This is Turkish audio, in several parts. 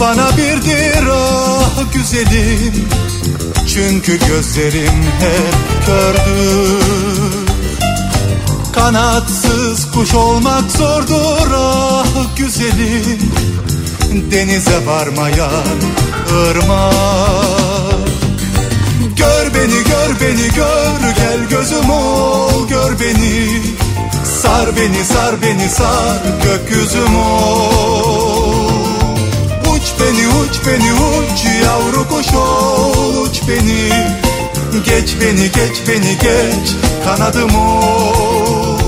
Bana birdir ah güzelim. Çünkü gözlerim hep kördür. Kanatsız kuş olmak zordur ah güzelim. Denize varmayan ırmak. Gör beni gör beni gör gel gözüm ol gör beni. Sar beni sar beni sar gökyüzüm ol Uç beni uç yavru kuş uç beni. Geç beni geç beni geç kanadım ol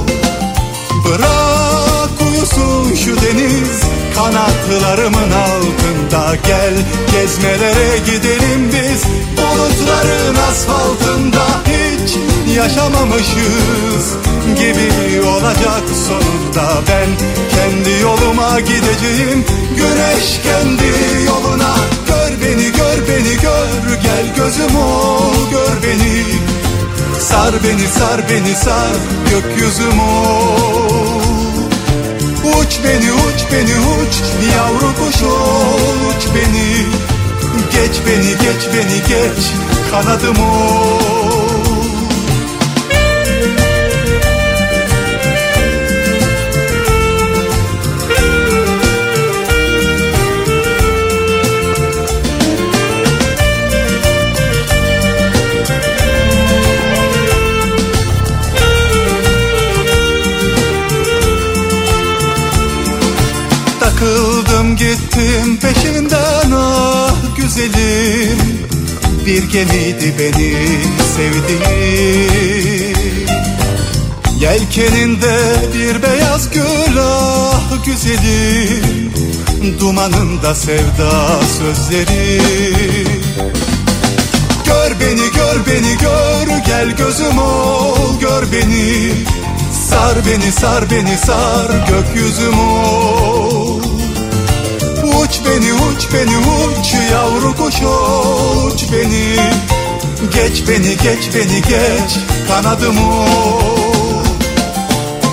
Bırak uyusun şu deniz kanatlarımın altında Gel. Gezmelere gidelim biz bulutların asfaltında. Hiç yaşamamışız gibi olacak sonunda. Ben kendi yoluma gideceğim. Güneş kendi yoluna. Gör beni gör beni gör. Gel gözüm ol gör beni. Sar beni sar beni sar gökyüzüm ol. Uç beni uç beni uç. Yavru kuş ol uç beni. Geç beni geç beni geç. Kanadım ol gittim peşinden ah güzelim. Bir gemiydi beni sevdiğim. Yelkeninde bir beyaz gül ah güzelim. Dumanında sevda sözleri. Gör beni gör beni gör gel gözüm ol. Gör beni Sar beni sar beni sar gökyüzüm ol beni uç beni uç yavru kuş uç beni. Geç beni geç beni geç kanadım ol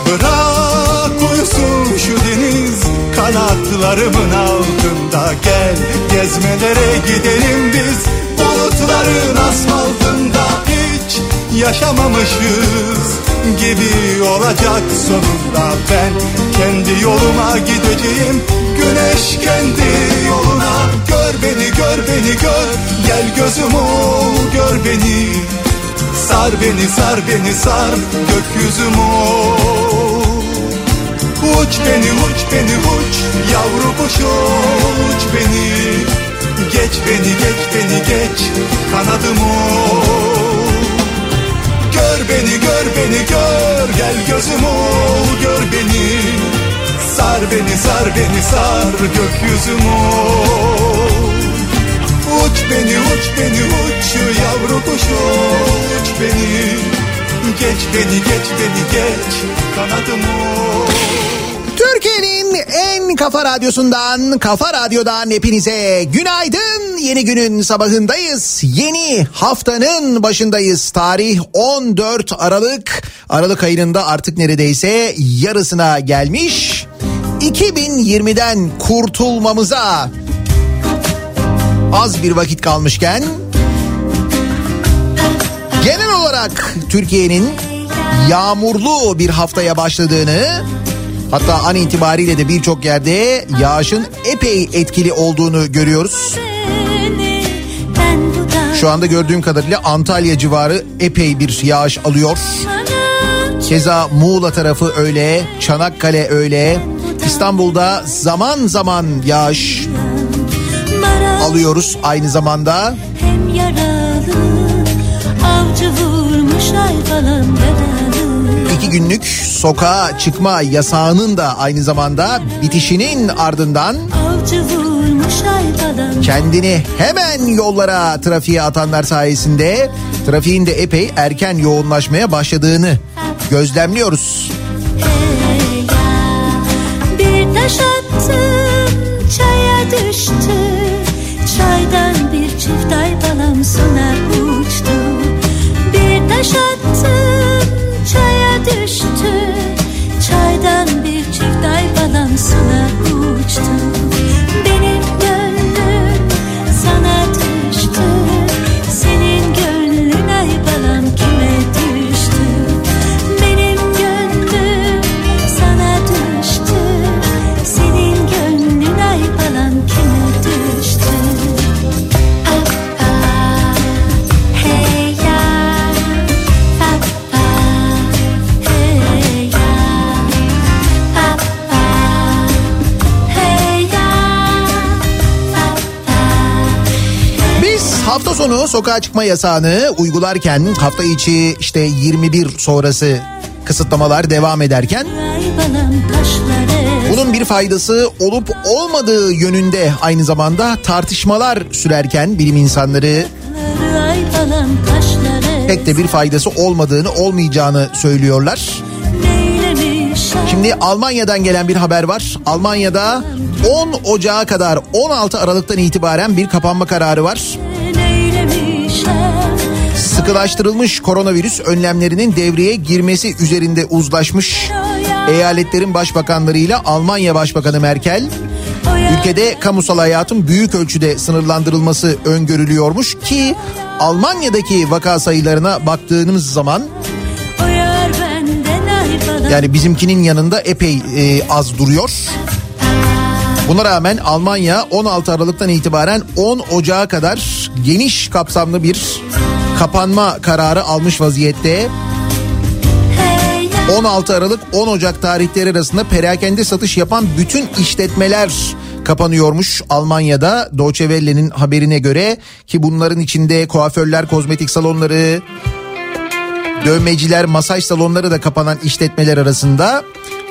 Bırak uyusun şu deniz kanatlarımın altında. Gel gezmelere gidelim biz bulutların asfaltında. Hiç yaşamamışız gibi olacak sonunda. Ben kendi yoluma gideceğim güneş kendi yoluna. Gör beni gör beni gör. Gel gözüm ol gör beni. Sar beni sar beni sar gökyüzüm ol Uç beni uç beni uç. Yavru kuş uç beni. Geç beni geç beni geç kanadım ol Gör beni gör beni gör. Gel gözüm ol gör beni Sar beni sar beni sar gökyüzüm Uç beni uç beni uç yavru kuş uç beni Geç beni geç beni geç kanadım ol Türkiye'nin en kafa radyosundan, kafa radyodan hepinize günaydın. Yeni günün sabahındayız. Yeni haftanın başındayız. Tarih 14 Aralık. Aralık ayının artık neredeyse yarısına gelmiş. 2020'den kurtulmamıza az bir vakit kalmışken genel olarak Türkiye'nin yağmurlu bir haftaya başladığını Hatta an itibariyle de birçok yerde yağışın epey etkili olduğunu görüyoruz. Şu anda gördüğüm kadarıyla Antalya civarı epey bir yağış alıyor. Keza Muğla tarafı öyle, Çanakkale öyle. İstanbul'da zaman zaman yağış alıyoruz aynı zamanda. Hem yaralı avcı vurmuş iki günlük sokağa çıkma yasağının da aynı zamanda bitişinin ardından kendini hemen yollara trafiğe atanlar sayesinde trafiğin de epey erken yoğunlaşmaya başladığını gözlemliyoruz. Taş attım çaya düştü Çaydan bir çift ay Sonu sokağa çıkma yasağını uygularken hafta içi işte 21 sonrası kısıtlamalar devam ederken bunun bir faydası olup olmadığı yönünde aynı zamanda tartışmalar sürerken bilim insanları pek de bir faydası olmadığını olmayacağını söylüyorlar. Şimdi Almanya'dan gelen bir haber var. Almanya'da 10 Ocağı kadar 16 Aralık'tan itibaren bir kapanma kararı var. Sıkılaştırılmış koronavirüs önlemlerinin devreye girmesi üzerinde uzlaşmış eyaletlerin başbakanlarıyla Almanya Başbakanı Merkel ülkede kamusal hayatın büyük ölçüde sınırlandırılması öngörülüyormuş ki Almanya'daki vaka sayılarına baktığımız zaman yani bizimkinin yanında epey e, az duruyor. Buna rağmen Almanya 16 Aralık'tan itibaren 10 Ocağı kadar geniş kapsamlı bir kapanma kararı almış vaziyette. Hey ya 16 Aralık 10 Ocak tarihleri arasında perakende satış yapan bütün işletmeler kapanıyormuş Almanya'da Deutsche Welle'nin haberine göre ki bunların içinde kuaförler, kozmetik salonları, dövmeciler, masaj salonları da kapanan işletmeler arasında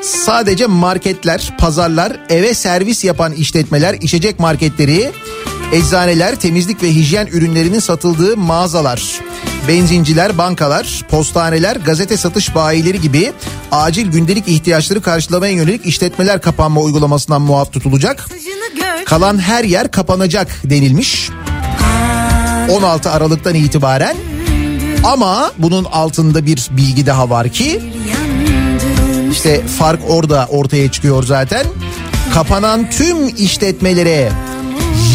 sadece marketler, pazarlar, eve servis yapan işletmeler, içecek marketleri, eczaneler, temizlik ve hijyen ürünlerinin satıldığı mağazalar, benzinciler, bankalar, postaneler, gazete satış bayileri gibi acil gündelik ihtiyaçları karşılamaya yönelik işletmeler kapanma uygulamasından muaf tutulacak. Kalan her yer kapanacak denilmiş. 16 Aralık'tan itibaren ama bunun altında bir bilgi daha var ki işte fark orada ortaya çıkıyor zaten. Kapanan tüm işletmelere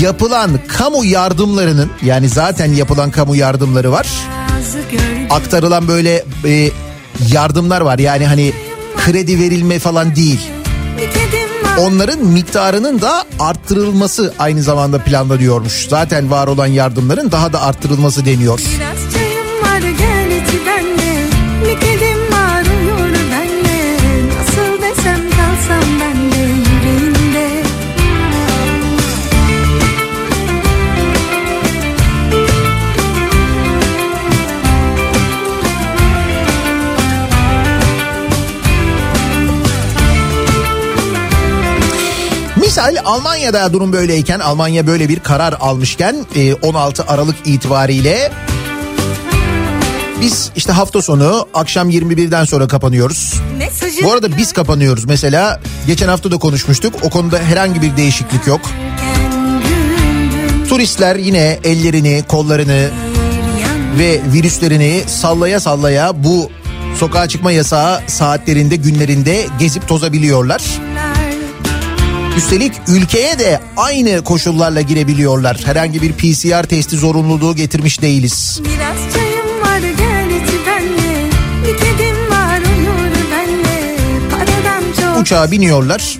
yapılan kamu yardımlarının yani zaten yapılan kamu yardımları var. Aktarılan böyle e, yardımlar var yani hani kredi verilme falan değil. Onların miktarının da arttırılması aynı zamanda planlanıyormuş. Zaten var olan yardımların daha da arttırılması deniyor. Biraz çayım var gel Misal Almanya'da durum böyleyken Almanya böyle bir karar almışken e, 16 Aralık itibariyle biz işte hafta sonu akşam 21'den sonra kapanıyoruz. Bu arada biz kapanıyoruz mesela geçen hafta da konuşmuştuk o konuda herhangi bir değişiklik yok. Turistler yine ellerini kollarını ve virüslerini sallaya sallaya bu sokağa çıkma yasağı saatlerinde günlerinde gezip tozabiliyorlar. Üstelik ülkeye de aynı koşullarla girebiliyorlar. Herhangi bir PCR testi zorunluluğu getirmiş değiliz. Biraz çayım var gel benle Bir kedim var uyur benle Paradan çok Uçağa biniyorlar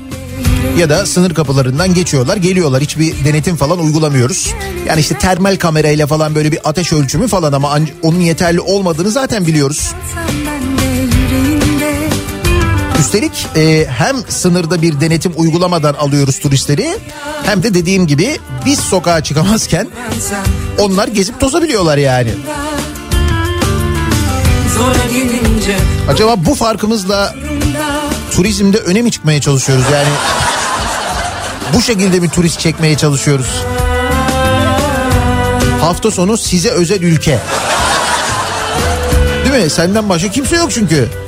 ya da sınır kapılarından geçiyorlar geliyorlar hiçbir denetim falan uygulamıyoruz. Yani işte termal kamerayla falan böyle bir ateş ölçümü falan ama onun yeterli olmadığını zaten biliyoruz. Üstelik e, hem sınırda bir denetim uygulamadan alıyoruz turistleri hem de dediğim gibi biz sokağa çıkamazken onlar gezip tozabiliyorlar yani. Acaba bu farkımızla turizmde öne mi çıkmaya çalışıyoruz yani? Bu şekilde mi turist çekmeye çalışıyoruz? Hafta sonu size özel ülke. Değil mi? Senden başka kimse yok çünkü.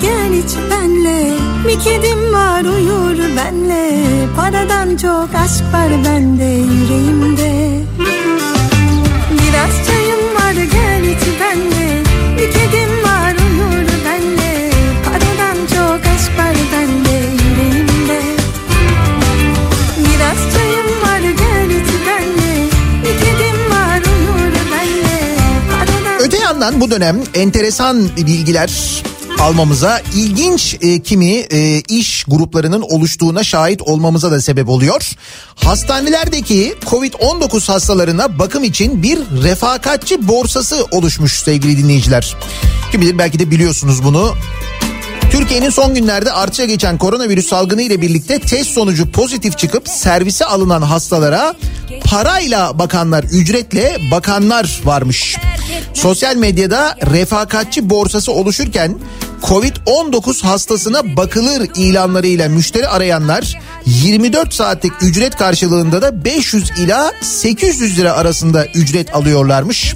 Gel iç benle. Bir kedim var uyur benle. Paradan çok aşk var bende yüreğimde. Biraz çayım var gel iç benle. Bir kedim var uyur benle. Paradan çok aşk var bende yüreğimde. Biraz çayım var gel iç benle. Bir kedim var uyur benle. Öte yandan bu dönem enteresan bilgiler almamıza ilginç e, kimi e, iş gruplarının oluştuğuna şahit olmamıza da sebep oluyor. Hastanelerdeki Covid-19 hastalarına bakım için bir refakatçi borsası oluşmuş sevgili dinleyiciler. Kim bilir belki de biliyorsunuz bunu. Türkiye'nin son günlerde artışa geçen koronavirüs salgını ile birlikte test sonucu pozitif çıkıp servise alınan hastalara parayla bakanlar ücretle bakanlar varmış. Sosyal medyada refakatçi borsası oluşurken Covid-19 hastasına bakılır ilanlarıyla müşteri arayanlar 24 saatlik ücret karşılığında da 500 ila 800 lira arasında ücret alıyorlarmış.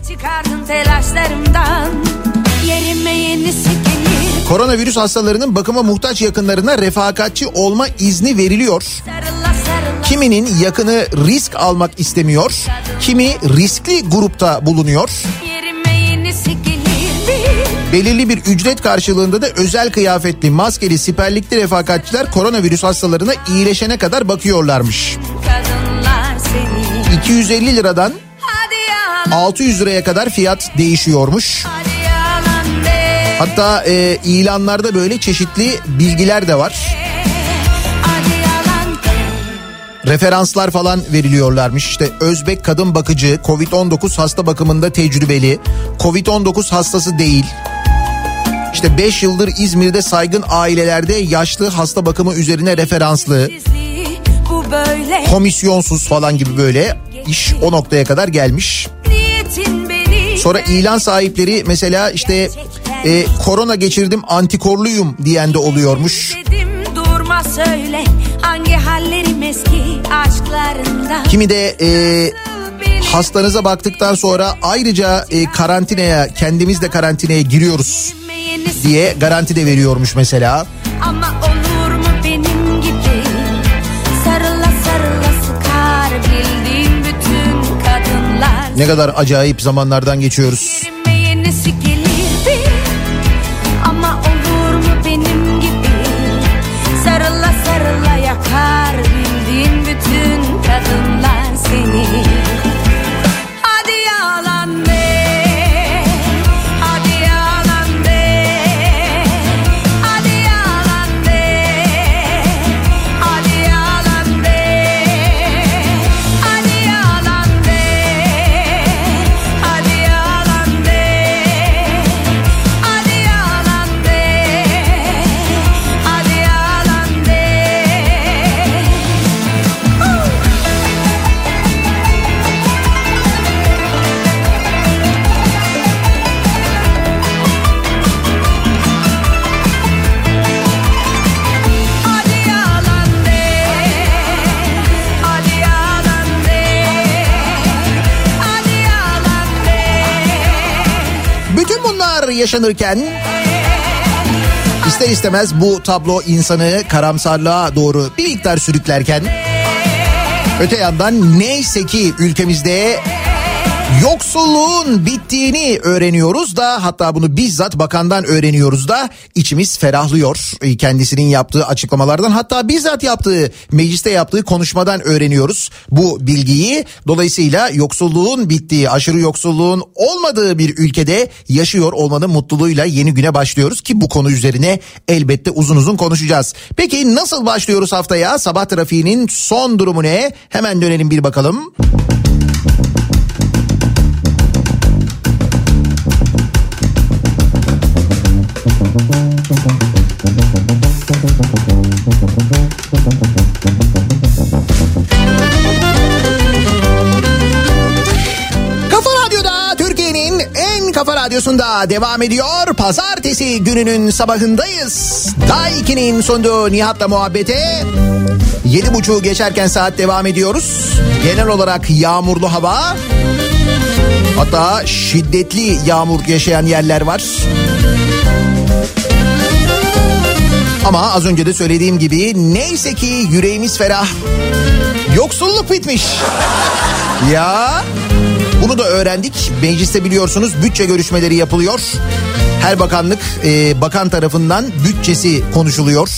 Koronavirüs hastalarının bakıma muhtaç yakınlarına refakatçi olma izni veriliyor. Kiminin yakını risk almak istemiyor, kimi riskli grupta bulunuyor. Belirli bir ücret karşılığında da özel kıyafetli, maskeli, siperlikli refakatçiler koronavirüs hastalarına iyileşene kadar bakıyorlarmış. Kadınlar seni 250 liradan Hadi yalan 600 liraya kadar fiyat değişiyormuş. Hatta e, ilanlarda böyle çeşitli bilgiler de var. Referanslar falan veriliyorlarmış. İşte Özbek kadın bakıcı Covid-19 hasta bakımında tecrübeli. Covid-19 hastası değil. İşte 5 yıldır İzmir'de saygın ailelerde yaşlı hasta bakımı üzerine referanslı. Komisyonsuz falan gibi böyle iş o noktaya kadar gelmiş. Sonra ilan sahipleri mesela işte e, korona geçirdim antikorluyum diyen de oluyormuş. Dedim durma söyle Hangi hallerim eski aşklarında Kimi de e, hastanıza baktıktan sonra ayrıca e, karantinaya kendimiz de karantinaya giriyoruz diye garanti de veriyormuş mesela. Ama olur mu benim gibi Sarıla sarıla sıkar bildiğim bütün kadınlar Ne kadar acayip zamanlardan geçiyoruz. Yaşanırken ister istemez bu tablo insanı karamsarlığa doğru bir miktar sürüklerken öte yandan neyse ki ülkemizde yoksulluğun bittiğini öğreniyoruz da hatta bunu bizzat bakandan öğreniyoruz da içimiz ferahlıyor. E, Kendisinin yaptığı açıklamalardan hatta bizzat yaptığı mecliste yaptığı konuşmadan öğreniyoruz bu bilgiyi. Dolayısıyla yoksulluğun bittiği aşırı yoksulluğun olmadığı bir ülkede yaşıyor olmanın mutluluğuyla yeni güne başlıyoruz ki bu konu üzerine elbette uzun uzun konuşacağız. Peki nasıl başlıyoruz haftaya? Sabah trafiğinin son durumu ne? Hemen dönelim bir bakalım. Kafa radyosunda devam ediyor. Pazartesi gününün sabahındayız. Daiki'nin sunduğu Nihat'la muhabbete. Yedi buçuğu geçerken saat devam ediyoruz. Genel olarak yağmurlu hava. Hatta şiddetli yağmur yaşayan yerler var. Ama az önce de söylediğim gibi neyse ki yüreğimiz ferah. Yoksulluk bitmiş. Ya bunu da öğrendik. Mecliste biliyorsunuz bütçe görüşmeleri yapılıyor. Her bakanlık e, bakan tarafından bütçesi konuşuluyor.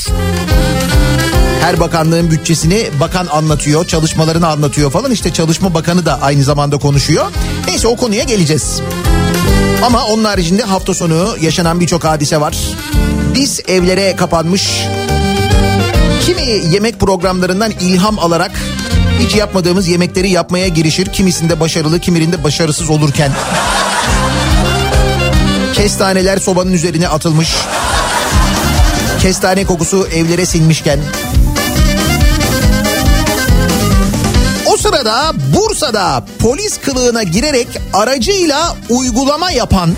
Her bakanlığın bütçesini bakan anlatıyor, çalışmalarını anlatıyor falan. İşte Çalışma Bakanı da aynı zamanda konuşuyor. Neyse o konuya geleceğiz. Ama onun haricinde hafta sonu yaşanan birçok hadise var. Biz evlere kapanmış. Kimi yemek programlarından ilham alarak hiç yapmadığımız yemekleri yapmaya girişir. Kimisinde başarılı, kimirinde başarısız olurken. Kestaneler sobanın üzerine atılmış. Kestane kokusu evlere sinmişken. O sırada Bursa'da polis kılığına girerek aracıyla uygulama yapan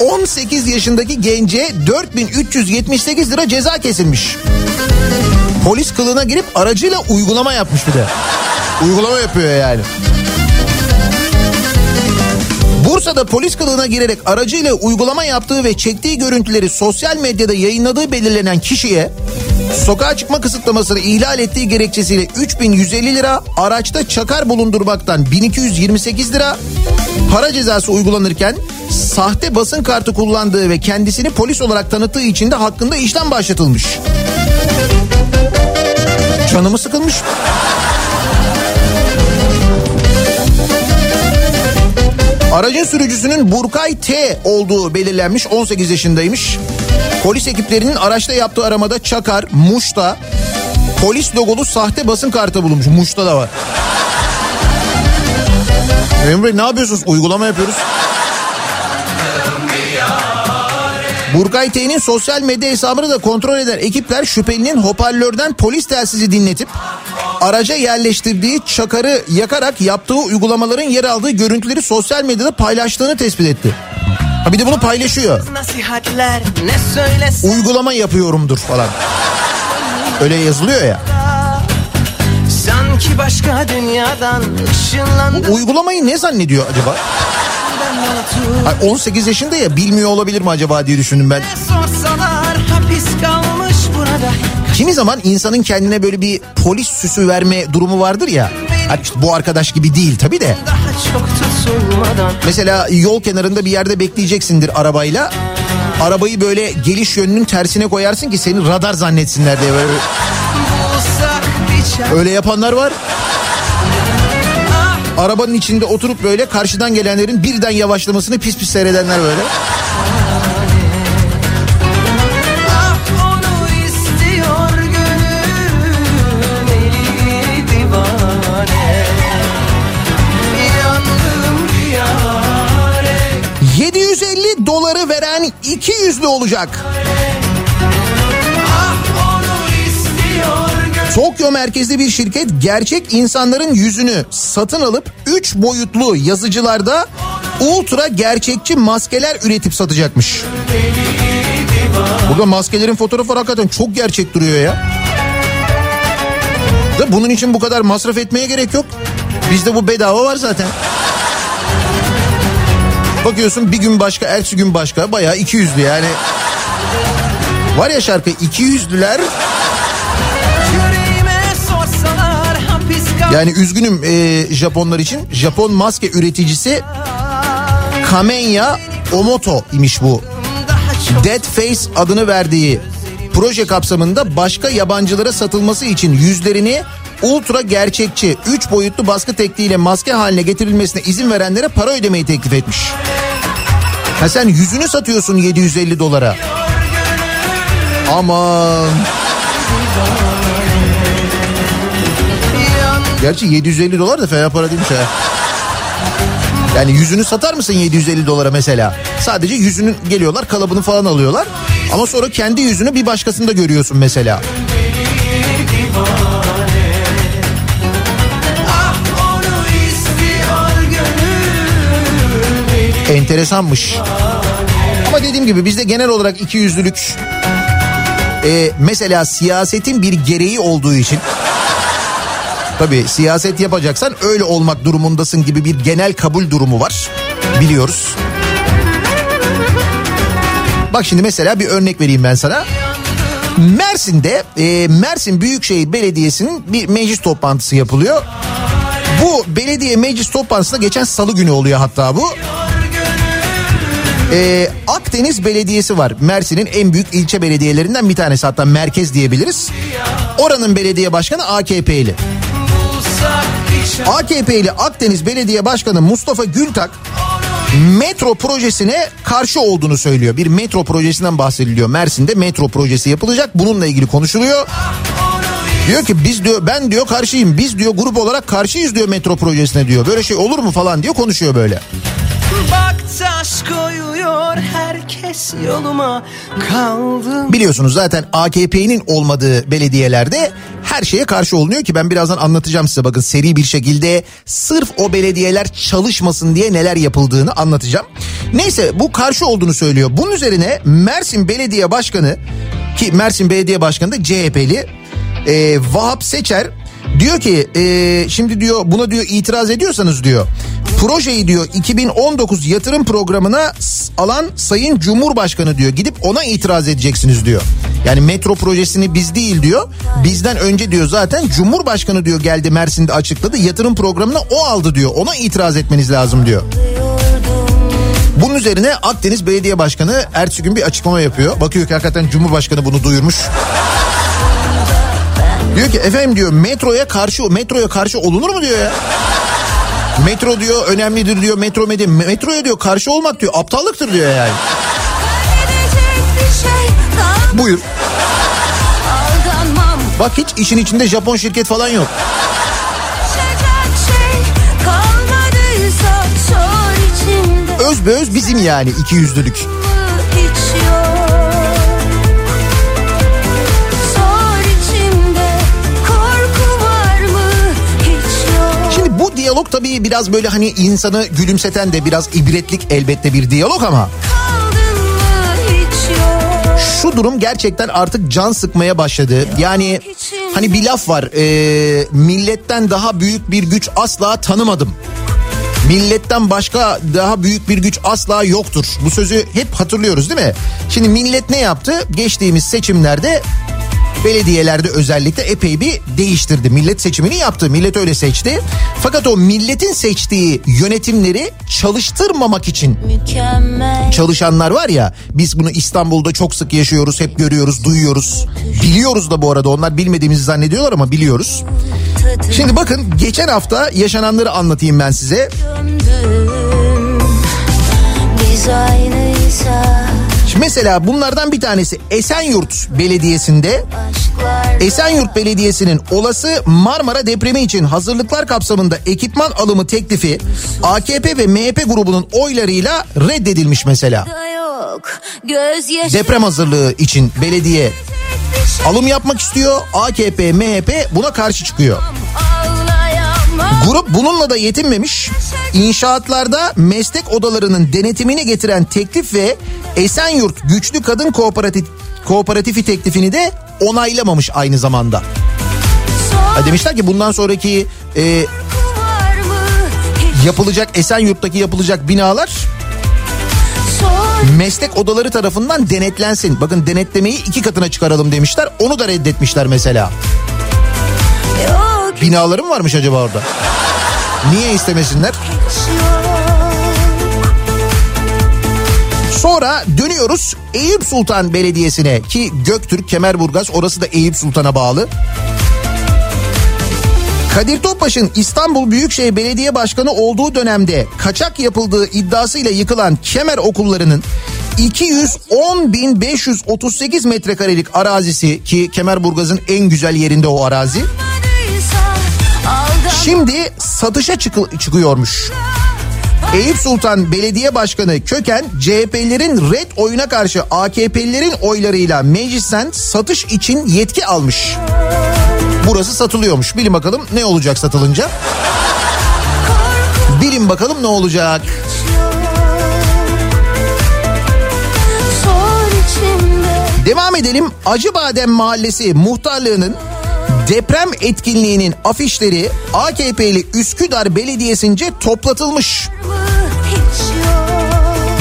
10 18 yaşındaki gence 4378 lira ceza kesilmiş. Polis kılığına girip aracıyla uygulama yapmış bir de. Uygulama yapıyor yani. Bursa'da polis kılığına girerek aracıyla uygulama yaptığı ve çektiği görüntüleri sosyal medyada yayınladığı belirlenen kişiye sokağa çıkma kısıtlamasını ihlal ettiği gerekçesiyle 3150 lira, araçta çakar bulundurmaktan 1228 lira para cezası uygulanırken sahte basın kartı kullandığı ve kendisini polis olarak tanıttığı için de hakkında işlem başlatılmış. Canımı sıkılmış. Aracın sürücüsünün Burkay T olduğu belirlenmiş 18 yaşındaymış. Polis ekiplerinin araçta yaptığı aramada Çakar, Muş'ta polis logolu sahte basın kartı bulunmuş. Muş'ta da var. Emre ne yapıyorsunuz? Uygulama yapıyoruz. Burkay T'nin sosyal medya hesabını da kontrol eden ekipler şüphelinin hoparlörden polis telsizi dinletip araca yerleştirdiği çakarı yakarak yaptığı uygulamaların yer aldığı görüntüleri sosyal medyada paylaştığını tespit etti. Ha bir de bunu paylaşıyor. Uygulama yapıyorumdur falan. Öyle yazılıyor ya. Sanki başka dünyadan ışınlandım uygulamayı ne zannediyor acaba? Ay 18 yaşında ya bilmiyor olabilir mi acaba diye düşündüm ben. Kimi zaman insanın kendine böyle bir polis süsü verme durumu vardır ya. Ha işte bu arkadaş gibi değil tabii de. Mesela yol kenarında bir yerde bekleyeceksindir arabayla. Arabayı böyle geliş yönünün tersine koyarsın ki seni radar zannetsinler diye böyle. Öyle yapanlar var. Arabanın içinde oturup böyle karşıdan gelenlerin birden yavaşlamasını pis pis seyredenler böyle. Ah onu istiyor gönül eli divane Yandım yâre 750 doları veren 200'lü olacak. Tokyo merkezli bir şirket gerçek insanların yüzünü satın alıp 3 boyutlu yazıcılarda ultra gerçekçi maskeler üretip satacakmış. Burada maskelerin fotoğrafı hakikaten çok gerçek duruyor ya. Da bunun için bu kadar masraf etmeye gerek yok. Bizde bu bedava var zaten. Bakıyorsun bir gün başka, ertesi gün başka. Bayağı 200'lü yani. Var ya şarkı 200'lüler Yani üzgünüm e, Japonlar için. Japon maske üreticisi Kamenya Omoto imiş bu. Dead Face adını verdiği proje kapsamında başka yabancılara satılması için yüzlerini ultra gerçekçi 3 boyutlu baskı tekniğiyle maske haline getirilmesine izin verenlere para ödemeyi teklif etmiş. Ha sen yüzünü satıyorsun 750 dolara. Aman. Gerçi 750 dolar da fena para değilmiş ha. Yani yüzünü satar mısın 750 dolara mesela? Sadece yüzünün geliyorlar kalıbını falan alıyorlar. Ama sonra kendi yüzünü bir başkasında görüyorsun mesela. Enteresanmış. Ama dediğim gibi bizde genel olarak iki yüzlülük e, mesela siyasetin bir gereği olduğu için tabii siyaset yapacaksan öyle olmak durumundasın gibi bir genel kabul durumu var biliyoruz. Bak şimdi mesela bir örnek vereyim ben sana. Mersin'de e, Mersin Büyükşehir Belediyesi'nin bir meclis toplantısı yapılıyor. Bu belediye meclis toplantısında geçen salı günü oluyor hatta bu. Ee, Akdeniz Belediyesi var. Mersin'in en büyük ilçe belediyelerinden bir tanesi hatta merkez diyebiliriz. Oranın belediye başkanı AKP'li. AKP'li Akdeniz Belediye Başkanı Mustafa Gültak metro projesine karşı olduğunu söylüyor. Bir metro projesinden bahsediliyor. Mersin'de metro projesi yapılacak. Bununla ilgili konuşuluyor. Diyor ki biz diyor ben diyor karşıyım. Biz diyor grup olarak karşıyız diyor metro projesine diyor. Böyle şey olur mu falan diyor konuşuyor böyle. Bak taş koyuyor herkes yoluma kaldım. Biliyorsunuz zaten AKP'nin olmadığı belediyelerde her şeye karşı olunuyor ki ben birazdan anlatacağım size bakın seri bir şekilde sırf o belediyeler çalışmasın diye neler yapıldığını anlatacağım. Neyse bu karşı olduğunu söylüyor. Bunun üzerine Mersin Belediye Başkanı ki Mersin Belediye Başkanı da CHP'li e, Vahap Seçer diyor ki e, şimdi diyor buna diyor itiraz ediyorsanız diyor projeyi diyor 2019 yatırım programına alan Sayın Cumhurbaşkanı diyor gidip ona itiraz edeceksiniz diyor. Yani metro projesini biz değil diyor. Bizden önce diyor zaten Cumhurbaşkanı diyor geldi Mersin'de açıkladı. Yatırım programına o aldı diyor. Ona itiraz etmeniz lazım diyor. Bunun üzerine Akdeniz Belediye Başkanı ertesi bir açıklama yapıyor. Bakıyor ki hakikaten Cumhurbaşkanı bunu duyurmuş. Diyor ki efendim diyor metroya karşı metroya karşı olunur mu diyor ya. Metro diyor önemlidir diyor metro medya metroya diyor karşı olmak diyor aptallıktır diyor yani. Buyur. Bak hiç işin içinde Japon şirket falan yok. Şey kalmadıysa sor içinde Öz be öz bizim yani iki yüzlülük. Diyalog tabii biraz böyle hani insanı gülümseten de biraz ibretlik elbette bir diyalog ama şu durum gerçekten artık can sıkmaya başladı. Yani hani bir laf var e, milletten daha büyük bir güç asla tanımadım. Milletten başka daha büyük bir güç asla yoktur. Bu sözü hep hatırlıyoruz değil mi? Şimdi millet ne yaptı? Geçtiğimiz seçimlerde belediyelerde özellikle epey bir değiştirdi. Millet seçimini yaptı. Millet öyle seçti. Fakat o milletin seçtiği yönetimleri çalıştırmamak için Mükemmel çalışanlar var ya biz bunu İstanbul'da çok sık yaşıyoruz hep görüyoruz duyuyoruz biliyoruz da bu arada onlar bilmediğimizi zannediyorlar ama biliyoruz. Şimdi bakın geçen hafta yaşananları anlatayım ben size. Biz aynıysa Mesela bunlardan bir tanesi Esenyurt Belediyesi'nde Esenyurt Belediyesi'nin olası Marmara depremi için hazırlıklar kapsamında ekipman alımı teklifi AKP ve MHP grubunun oylarıyla reddedilmiş mesela. Deprem hazırlığı için belediye alım yapmak istiyor. AKP, MHP buna karşı çıkıyor. Grup bununla da yetinmemiş. İnşaatlarda meslek odalarının denetimini getiren teklif ve Esenyurt Güçlü Kadın Kooperatif Kooperatifi teklifini de onaylamamış aynı zamanda. Ha demişler ki bundan sonraki e, yapılacak Esenyurt'taki yapılacak binalar meslek odaları tarafından denetlensin. Bakın denetlemeyi iki katına çıkaralım demişler. Onu da reddetmişler mesela. yok Binaları mı varmış acaba orada? Niye istemesinler? Sonra dönüyoruz Eyüp Sultan Belediyesi'ne ki Göktürk Kemerburgaz orası da Eyüp Sultan'a bağlı. Kadir Topbaş'ın İstanbul Büyükşehir Belediye Başkanı olduğu dönemde kaçak yapıldığı iddiasıyla yıkılan Kemer okullarının 210.538 metrekarelik arazisi ki Kemerburgaz'ın en güzel yerinde o arazi. Şimdi satışa çıkı- çıkıyormuş. Eyüp Sultan Belediye Başkanı Köken CHP'lerin red oyuna karşı AKP'lilerin oylarıyla meclisten satış için yetki almış. Burası satılıyormuş. Bilin bakalım ne olacak satılınca? Bilin bakalım ne olacak? Devam edelim. Acıbadem Mahallesi muhtarlığının deprem etkinliğinin afişleri AKP'li Üsküdar Belediyesi'nce toplatılmış.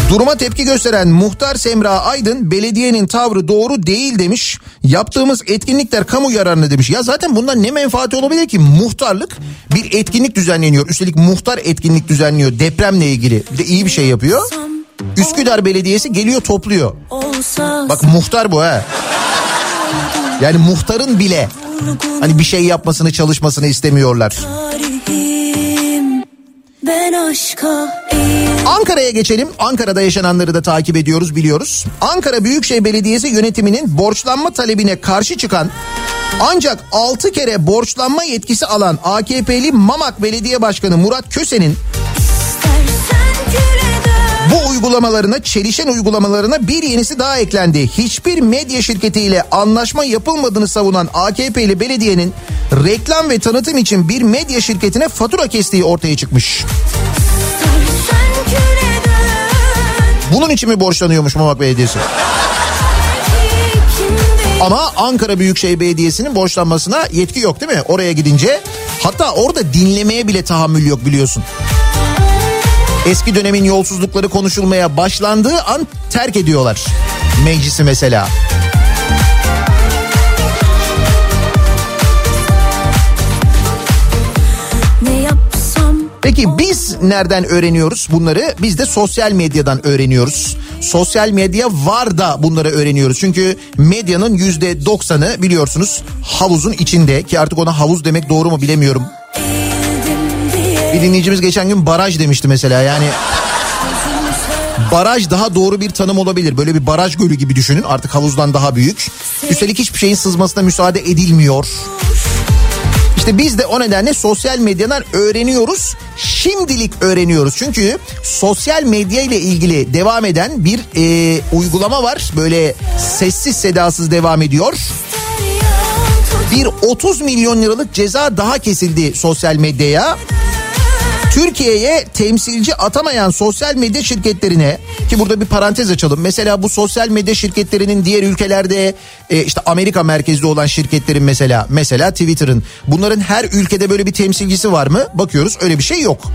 Duruma tepki gösteren muhtar Semra Aydın belediyenin tavrı doğru değil demiş. Yaptığımız etkinlikler kamu yararına demiş. Ya zaten bundan ne menfaati olabilir ki? Muhtarlık bir etkinlik düzenleniyor. Üstelik muhtar etkinlik düzenliyor depremle ilgili. Bir de iyi bir şey yapıyor. Üsküdar Belediyesi geliyor topluyor. Bak muhtar bu ha. Yani muhtarın bile hani bir şey yapmasını çalışmasını istemiyorlar. Ankara'ya geçelim. Ankara'da yaşananları da takip ediyoruz biliyoruz. Ankara Büyükşehir Belediyesi yönetiminin borçlanma talebine karşı çıkan ancak 6 kere borçlanma yetkisi alan AKP'li Mamak Belediye Başkanı Murat Köse'nin bu uygulamalarına, çelişen uygulamalarına bir yenisi daha eklendi. Hiçbir medya şirketiyle anlaşma yapılmadığını savunan AKP'li belediyenin reklam ve tanıtım için bir medya şirketine fatura kestiği ortaya çıkmış. Bunun için mi borçlanıyormuş Mamak Belediyesi? Ama Ankara Büyükşehir Belediyesi'nin borçlanmasına yetki yok değil mi? Oraya gidince hatta orada dinlemeye bile tahammül yok biliyorsun. Eski dönemin yolsuzlukları konuşulmaya başlandığı an terk ediyorlar meclisi mesela. Peki biz nereden öğreniyoruz bunları? Biz de sosyal medyadan öğreniyoruz. Sosyal medya var da bunları öğreniyoruz. Çünkü medyanın yüzde doksanı biliyorsunuz havuzun içinde ki artık ona havuz demek doğru mu bilemiyorum. Bir dinleyicimiz geçen gün baraj demişti mesela yani. Baraj daha doğru bir tanım olabilir. Böyle bir baraj gölü gibi düşünün artık havuzdan daha büyük. Üstelik hiçbir şeyin sızmasına müsaade edilmiyor. İşte biz de o nedenle sosyal medyadan öğreniyoruz. Şimdilik öğreniyoruz. Çünkü sosyal medya ile ilgili devam eden bir e, uygulama var. Böyle sessiz sedasız devam ediyor. Bir 30 milyon liralık ceza daha kesildi sosyal medyaya. Türkiye'ye temsilci atamayan sosyal medya şirketlerine ki burada bir parantez açalım. Mesela bu sosyal medya şirketlerinin diğer ülkelerde e, işte Amerika merkezli olan şirketlerin mesela mesela Twitter'ın bunların her ülkede böyle bir temsilcisi var mı? Bakıyoruz öyle bir şey yok.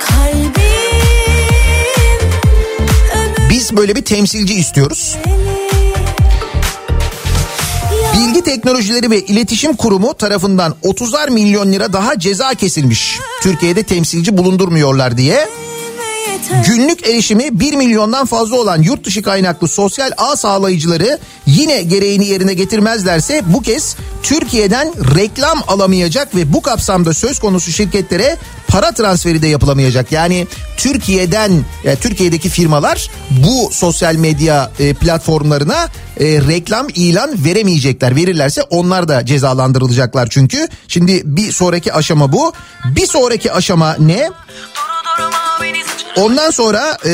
Kalbim Biz böyle bir temsilci istiyoruz. Bilgi Teknolojileri ve İletişim Kurumu tarafından 30'ar milyon lira daha ceza kesilmiş. Türkiye'de temsilci bulundurmuyorlar diye. Günlük erişimi 1 milyondan fazla olan yurt dışı kaynaklı sosyal ağ sağlayıcıları yine gereğini yerine getirmezlerse bu kez Türkiye'den reklam alamayacak ve bu kapsamda söz konusu şirketlere para transferi de yapılamayacak. Yani Türkiye'den yani Türkiye'deki firmalar bu sosyal medya e, platformlarına e, reklam ilan veremeyecekler. Verirlerse onlar da cezalandırılacaklar çünkü. Şimdi bir sonraki aşama bu. Bir sonraki aşama ne? Ondan sonra e,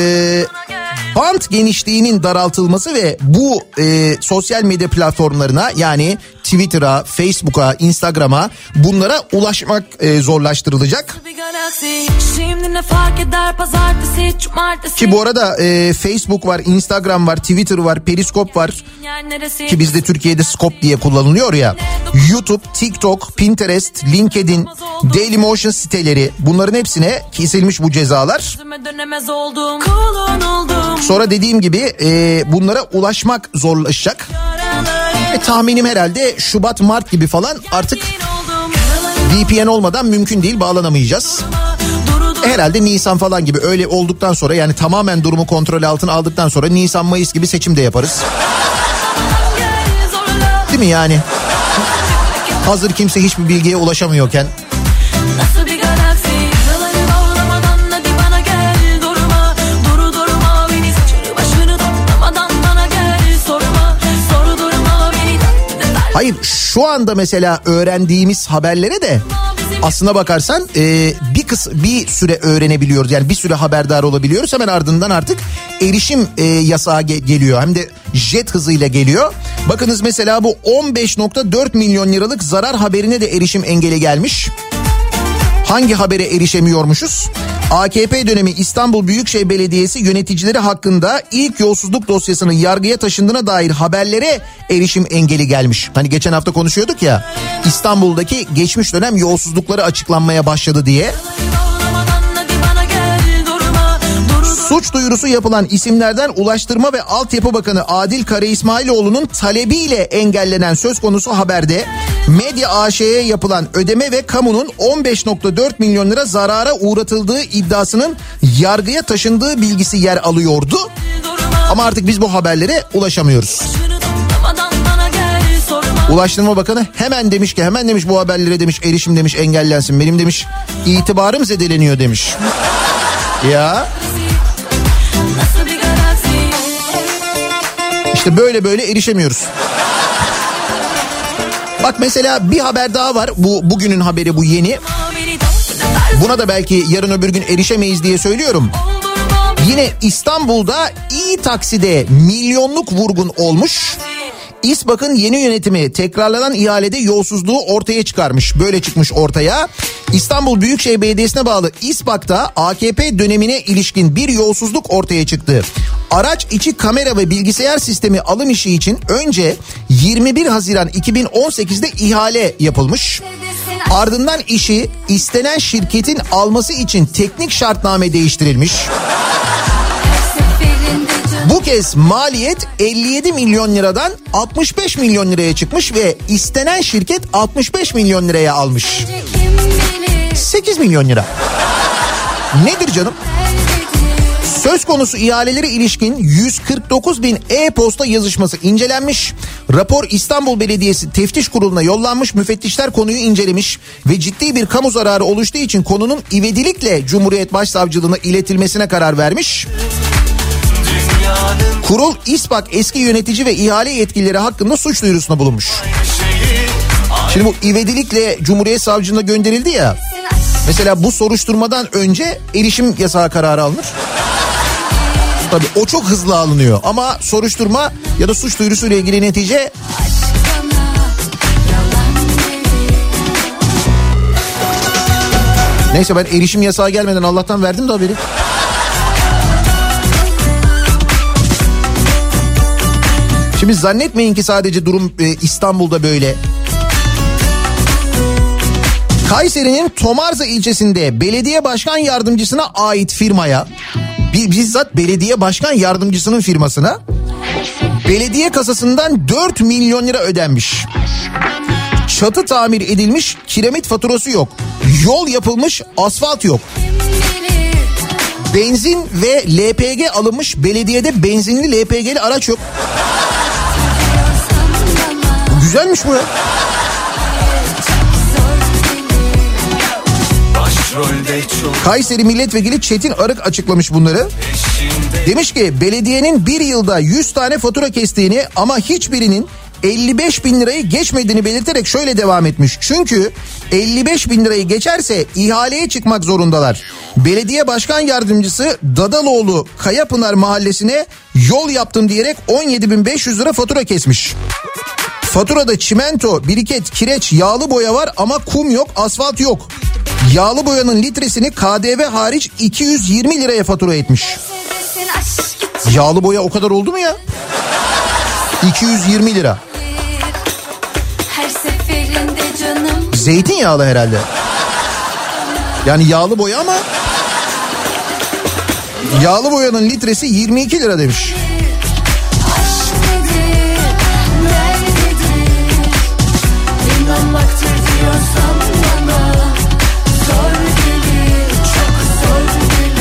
bant genişliğinin daraltılması ve bu e, sosyal medya platformlarına yani Twitter'a, Facebook'a, Instagram'a bunlara ulaşmak e, zorlaştırılacak. Ki bu arada e, Facebook var, Instagram var, Twitter var, Periskop var. Ki bizde Türkiye'de Scope diye kullanılıyor ya. YouTube, TikTok, Pinterest, LinkedIn, Dailymotion siteleri bunların hepsine kesilmiş bu cezalar. Sonra dediğim gibi e, bunlara ulaşmak zorlaşacak. E, tahminim herhalde Şubat Mart gibi falan artık VPN olmadan mümkün değil bağlanamayacağız. E, Herhalde Nisan falan gibi öyle olduktan sonra yani tamamen durumu kontrol altına aldıktan sonra Nisan Mayıs gibi seçim de yaparız. Değil mi yani? Hazır kimse hiçbir bilgiye ulaşamıyorken Hayır şu anda mesela öğrendiğimiz haberlere de aslına bakarsan e, bir kıs bir süre öğrenebiliyoruz. Yani bir süre haberdar olabiliyoruz. Hemen ardından artık erişim e, yasağı ge- geliyor. Hem de jet hızıyla geliyor. Bakınız mesela bu 15.4 milyon liralık zarar haberine de erişim engeli gelmiş. Hangi habere erişemiyormuşuz? AKP dönemi İstanbul Büyükşehir Belediyesi yöneticileri hakkında ilk yolsuzluk dosyasının yargıya taşındığına dair haberlere erişim engeli gelmiş. Hani geçen hafta konuşuyorduk ya İstanbul'daki geçmiş dönem yolsuzlukları açıklanmaya başladı diye. Suç duyurusu yapılan isimlerden Ulaştırma ve Altyapı Bakanı Adil Kara İsmailoğlu'nun talebiyle engellenen söz konusu haberde Medya AŞ'ye yapılan ödeme ve kamunun 15.4 milyon lira zarara uğratıldığı iddiasının yargıya taşındığı bilgisi yer alıyordu. Ama artık biz bu haberlere ulaşamıyoruz. Ulaştırma Bakanı hemen demiş ki hemen demiş bu haberlere demiş erişim demiş engellensin. Benim demiş itibarım zedeleniyor demiş. Ya işte böyle böyle erişemiyoruz. Bak mesela bir haber daha var. Bu bugünün haberi bu yeni. Buna da belki yarın öbür gün erişemeyiz diye söylüyorum. Yine İstanbul'da iyi takside milyonluk vurgun olmuş. İSBAK'ın yeni yönetimi tekrarlanan ihalede yolsuzluğu ortaya çıkarmış. Böyle çıkmış ortaya. İstanbul Büyükşehir Belediyesi'ne bağlı İSBAK'ta AKP dönemine ilişkin bir yolsuzluk ortaya çıktı. Araç içi kamera ve bilgisayar sistemi alım işi için önce 21 Haziran 2018'de ihale yapılmış. Ardından işi istenen şirketin alması için teknik şartname değiştirilmiş. Bu kez maliyet 57 milyon liradan 65 milyon liraya çıkmış ve istenen şirket 65 milyon liraya almış. kim bilir 8 milyon lira. Nedir canım? Söz konusu ihalelere ilişkin 149 bin e-posta yazışması incelenmiş. Rapor İstanbul Belediyesi Teftiş Kurulu'na yollanmış. Müfettişler konuyu incelemiş ve ciddi bir kamu zararı oluştuğu için konunun ivedilikle Cumhuriyet Başsavcılığına iletilmesine karar vermiş. Kurul İSPAK eski yönetici ve ihale yetkilileri hakkında suç duyurusunda bulunmuş. Şimdi bu ivedilikle Cumhuriyet Savcılığına gönderildi ya. Mesela bu soruşturmadan önce erişim yasağı kararı alınır. Tabii o çok hızlı alınıyor ama soruşturma ya da suç duyurusuyla ilgili netice Neyse ben erişim yasağı gelmeden Allah'tan verdim de haberi. Şimdi zannetmeyin ki sadece durum e, İstanbul'da böyle. Kayseri'nin Tomarza ilçesinde belediye başkan yardımcısına ait firmaya bi- bizzat belediye başkan yardımcısının firmasına belediye kasasından 4 milyon lira ödenmiş. Çatı tamir edilmiş, kiremit faturası yok. Yol yapılmış, asfalt yok. Benzin ve LPG alınmış, belediyede benzinli LPG'li araç yok. Güzelmiş bu ya. Kayseri Milletvekili Çetin Arık açıklamış bunları. Demiş ki belediyenin bir yılda 100 tane fatura kestiğini ama hiçbirinin 55 bin lirayı geçmediğini belirterek şöyle devam etmiş. Çünkü 55 bin lirayı geçerse ihaleye çıkmak zorundalar. Belediye başkan yardımcısı Dadaloğlu Kayapınar mahallesine yol yaptım diyerek 17.500 lira fatura kesmiş. Faturada çimento, biriket, kireç, yağlı boya var ama kum yok, asfalt yok. Yağlı boyanın litresini KDV hariç 220 liraya fatura etmiş. Yağlı boya o kadar oldu mu ya? 220 lira. Zeytinyağlı herhalde. Yani yağlı boya ama yağlı boyanın litresi 22 lira demiş.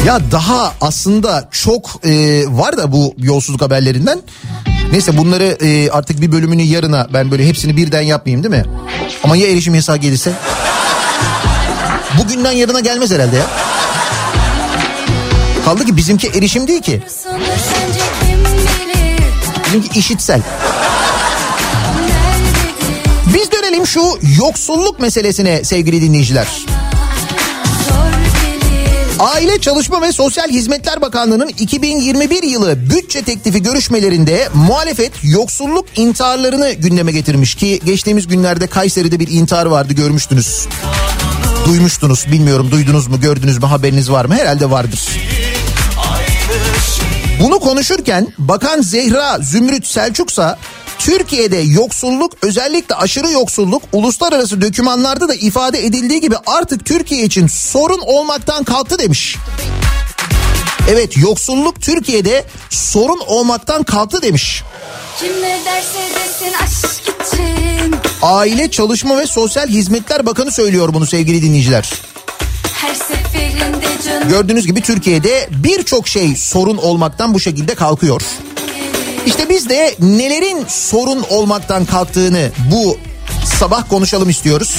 Ya daha aslında çok e, var da bu yolsuzluk haberlerinden. Neyse bunları e, artık bir bölümünü yarına ben böyle hepsini birden yapmayayım değil mi? Ama ya erişim yasağı gelirse? Bugünden yarına gelmez herhalde ya. Kaldı ki bizimki erişim değil ki. Bizimki işitsel. Biz dönelim şu yoksulluk meselesine sevgili dinleyiciler. Aile Çalışma ve Sosyal Hizmetler Bakanlığı'nın 2021 yılı bütçe teklifi görüşmelerinde muhalefet yoksulluk intiharlarını gündeme getirmiş ki geçtiğimiz günlerde Kayseri'de bir intihar vardı görmüştünüz. Duymuştunuz bilmiyorum duydunuz mu gördünüz mü haberiniz var mı herhalde vardır. Bunu konuşurken Bakan Zehra Zümrüt Selçuksa Türkiye'de yoksulluk özellikle aşırı yoksulluk uluslararası dokümanlarda da ifade edildiği gibi artık Türkiye için sorun olmaktan kalktı demiş. Evet yoksulluk Türkiye'de sorun olmaktan kalktı demiş. kim ne derse desin. Aile Çalışma ve Sosyal Hizmetler Bakanı söylüyor bunu sevgili dinleyiciler. Her seferinde canım Gördüğünüz gibi Türkiye'de birçok şey sorun olmaktan bu şekilde kalkıyor. İşte biz de nelerin sorun olmaktan kalktığını bu sabah konuşalım istiyoruz.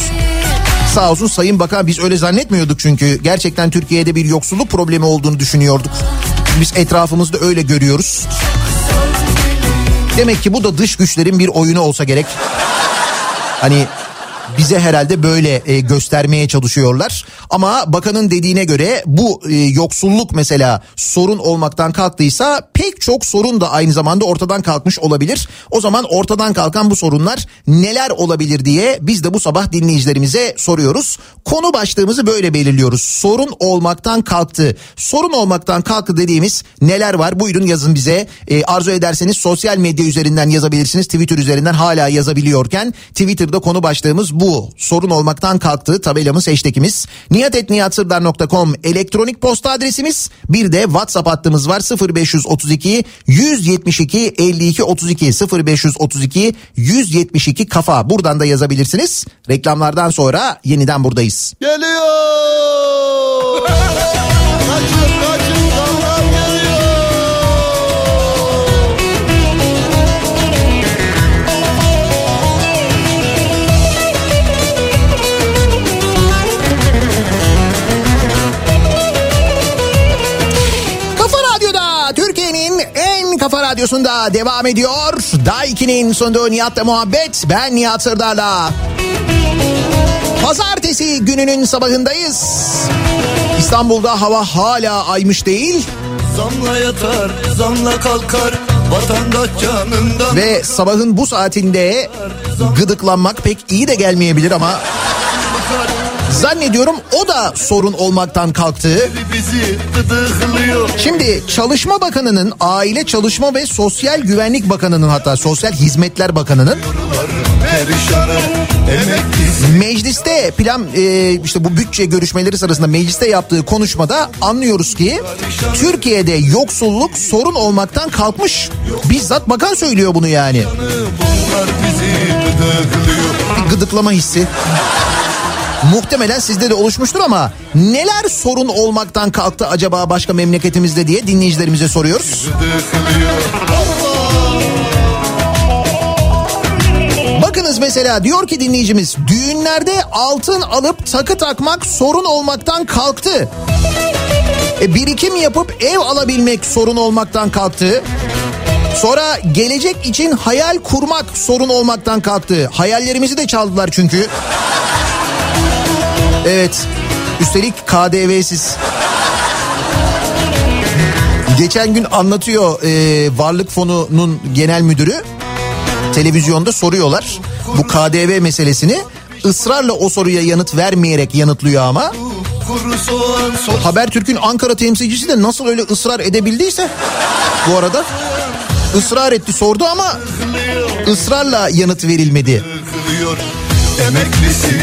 Sağ olsun Sayın Bakan biz öyle zannetmiyorduk çünkü gerçekten Türkiye'de bir yoksulluk problemi olduğunu düşünüyorduk. Biz etrafımızda öyle görüyoruz. Demek ki bu da dış güçlerin bir oyunu olsa gerek. Hani bize herhalde böyle e, göstermeye çalışıyorlar. Ama bakanın dediğine göre bu e, yoksulluk mesela sorun olmaktan kalktıysa pek çok sorun da aynı zamanda ortadan kalkmış olabilir. O zaman ortadan kalkan bu sorunlar neler olabilir diye biz de bu sabah dinleyicilerimize soruyoruz. Konu başlığımızı böyle belirliyoruz. Sorun olmaktan kalktı. Sorun olmaktan kalktı dediğimiz neler var? Buyurun yazın bize. E, arzu ederseniz sosyal medya üzerinden yazabilirsiniz. Twitter üzerinden hala yazabiliyorken Twitter'da konu başlığımız bu. Sorun olmaktan kalktı tabelamız hashtagimiz. niyatetniyatsırdar.com elektronik posta adresimiz. Bir de WhatsApp hattımız var 0532 172 52 32 0532 172 kafa. Buradan da yazabilirsiniz. Reklamlardan sonra yeniden buradayız. Geliyor. Radyosunda devam ediyor. Daiki'nin sunduğu Nihat'la muhabbet. Ben Nihat Sırdar'la. Pazartesi gününün sabahındayız. İstanbul'da hava hala aymış değil. Zamla yatar, zamla kalkar. Vatandaş canından Ve sabahın bu saatinde gıdıklanmak pek iyi de gelmeyebilir ama zannediyorum o da sorun olmaktan kalktı. Şimdi Çalışma Bakanı'nın, Aile Çalışma ve Sosyal Güvenlik Bakanı'nın hatta Sosyal Hizmetler Bakanı'nın mecliste plan e, işte bu bütçe görüşmeleri sırasında mecliste yaptığı konuşmada anlıyoruz ki Türkiye'de yoksulluk sorun olmaktan kalkmış. Bizzat bakan söylüyor bunu yani. Bir gıdıklama hissi. Muhtemelen sizde de oluşmuştur ama neler sorun olmaktan kalktı acaba başka memleketimizde diye dinleyicilerimize soruyoruz. Bakınız mesela diyor ki dinleyicimiz düğünlerde altın alıp takı takmak sorun olmaktan kalktı. E, birikim yapıp ev alabilmek sorun olmaktan kalktı. Sonra gelecek için hayal kurmak sorun olmaktan kalktı. Hayallerimizi de çaldılar çünkü. Evet. Üstelik KDV'siz. Geçen gün anlatıyor e, Varlık Fonu'nun genel müdürü televizyonda soruyorlar bu KDV meselesini ısrarla o soruya yanıt vermeyerek yanıtlıyor ama Habertürk'ün Ankara temsilcisi de nasıl öyle ısrar edebildiyse bu arada ısrar etti sordu ama ısrarla yanıt verilmedi. Emeklisi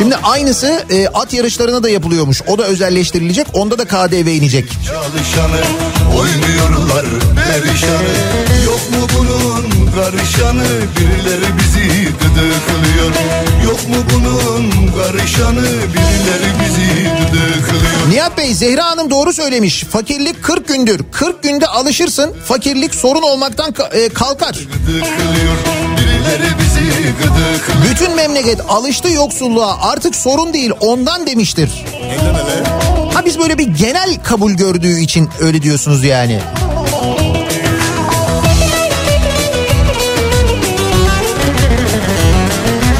Şimdi aynısı e, at yarışlarına da yapılıyormuş. O da özelleştirilecek. Onda da KDV inecek. çalışanı oynuyorlar perişanı. Yok mu bunun karışanı birileri bizi gıdıklıyor. Yok mu bunun karışanı birileri bizi gıdıklıyor. Nihat Bey Zehra Hanım doğru söylemiş. Fakirlik 40 gündür. 40 günde alışırsın. Fakirlik sorun olmaktan e, kalkar. Gıdıklıyor birileri. Bütün memleket alıştı yoksulluğa artık sorun değil ondan demiştir. Ha biz böyle bir genel kabul gördüğü için öyle diyorsunuz yani.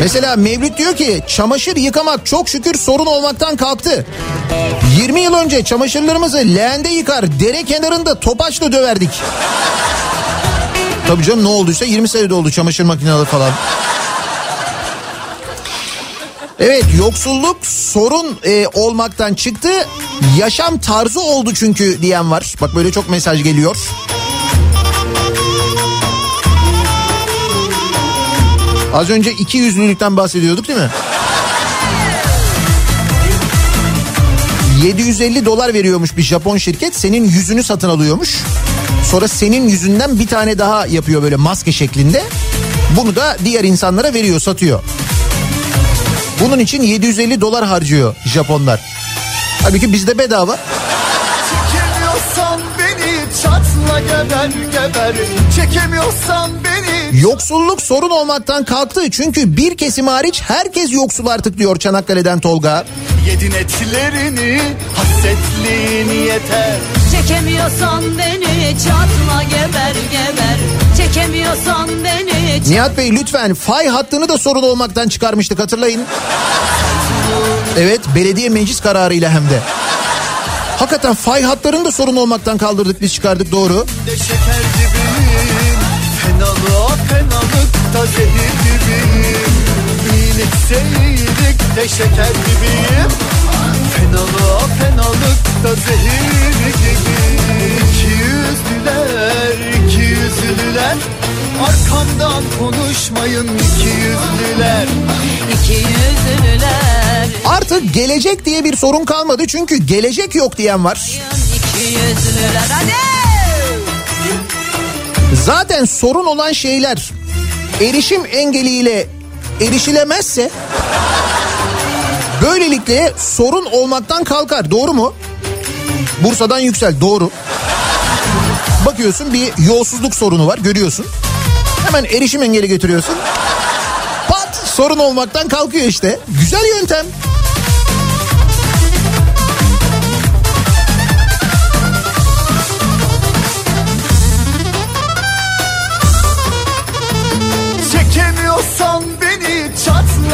Mesela Mevlüt diyor ki çamaşır yıkamak çok şükür sorun olmaktan kalktı. 20 yıl önce çamaşırlarımızı leğende yıkar dere kenarında topaçla döverdik. Tabii canım ne olduysa 20 senede oldu çamaşır makineleri falan. Evet yoksulluk sorun e, olmaktan çıktı. Yaşam tarzı oldu çünkü diyen var. Bak böyle çok mesaj geliyor. Az önce iki yüzlülükten bahsediyorduk değil mi? 750 dolar veriyormuş bir Japon şirket senin yüzünü satın alıyormuş. Sonra senin yüzünden bir tane daha yapıyor böyle maske şeklinde. Bunu da diğer insanlara veriyor satıyor. Bunun için 750 dolar harcıyor Japonlar. Halbuki bizde bedava. Geber geber Çekemiyorsan beni Yoksulluk sorun olmaktan kalktı çünkü bir kesim hariç herkes yoksul artık diyor Çanakkale'den Tolga. Yedin etlerini Hasretliğin yeter Çekemiyorsan beni çatla geber geber Çekemiyorsan beni Nihat Bey lütfen fay hattını da sorun olmaktan çıkarmıştık hatırlayın. Evet belediye meclis kararıyla hem de. Hakikaten fay hatlarını da sorun olmaktan kaldırdık biz çıkardık doğru. de şeker gibiyim Fenalığa fenalıkta zehir gibiyim İyilikse iyilikte şeker gibiyim. Fenalığa fenalıkta zehir gibiyim. İki yüzlüler, iki yüzlüler. Arkamdan konuşmayın iki yüzlüler. İki yüzlüler. Artık gelecek diye bir sorun kalmadı çünkü gelecek yok diyen var. iki yüzlüler hadi! Zaten sorun olan şeyler erişim engeliyle erişilemezse böylelikle sorun olmaktan kalkar. Doğru mu? Bursa'dan yüksel doğru. Bakıyorsun bir yolsuzluk sorunu var görüyorsun. Hemen erişim engeli getiriyorsun. Pat sorun olmaktan kalkıyor işte. Güzel yöntem.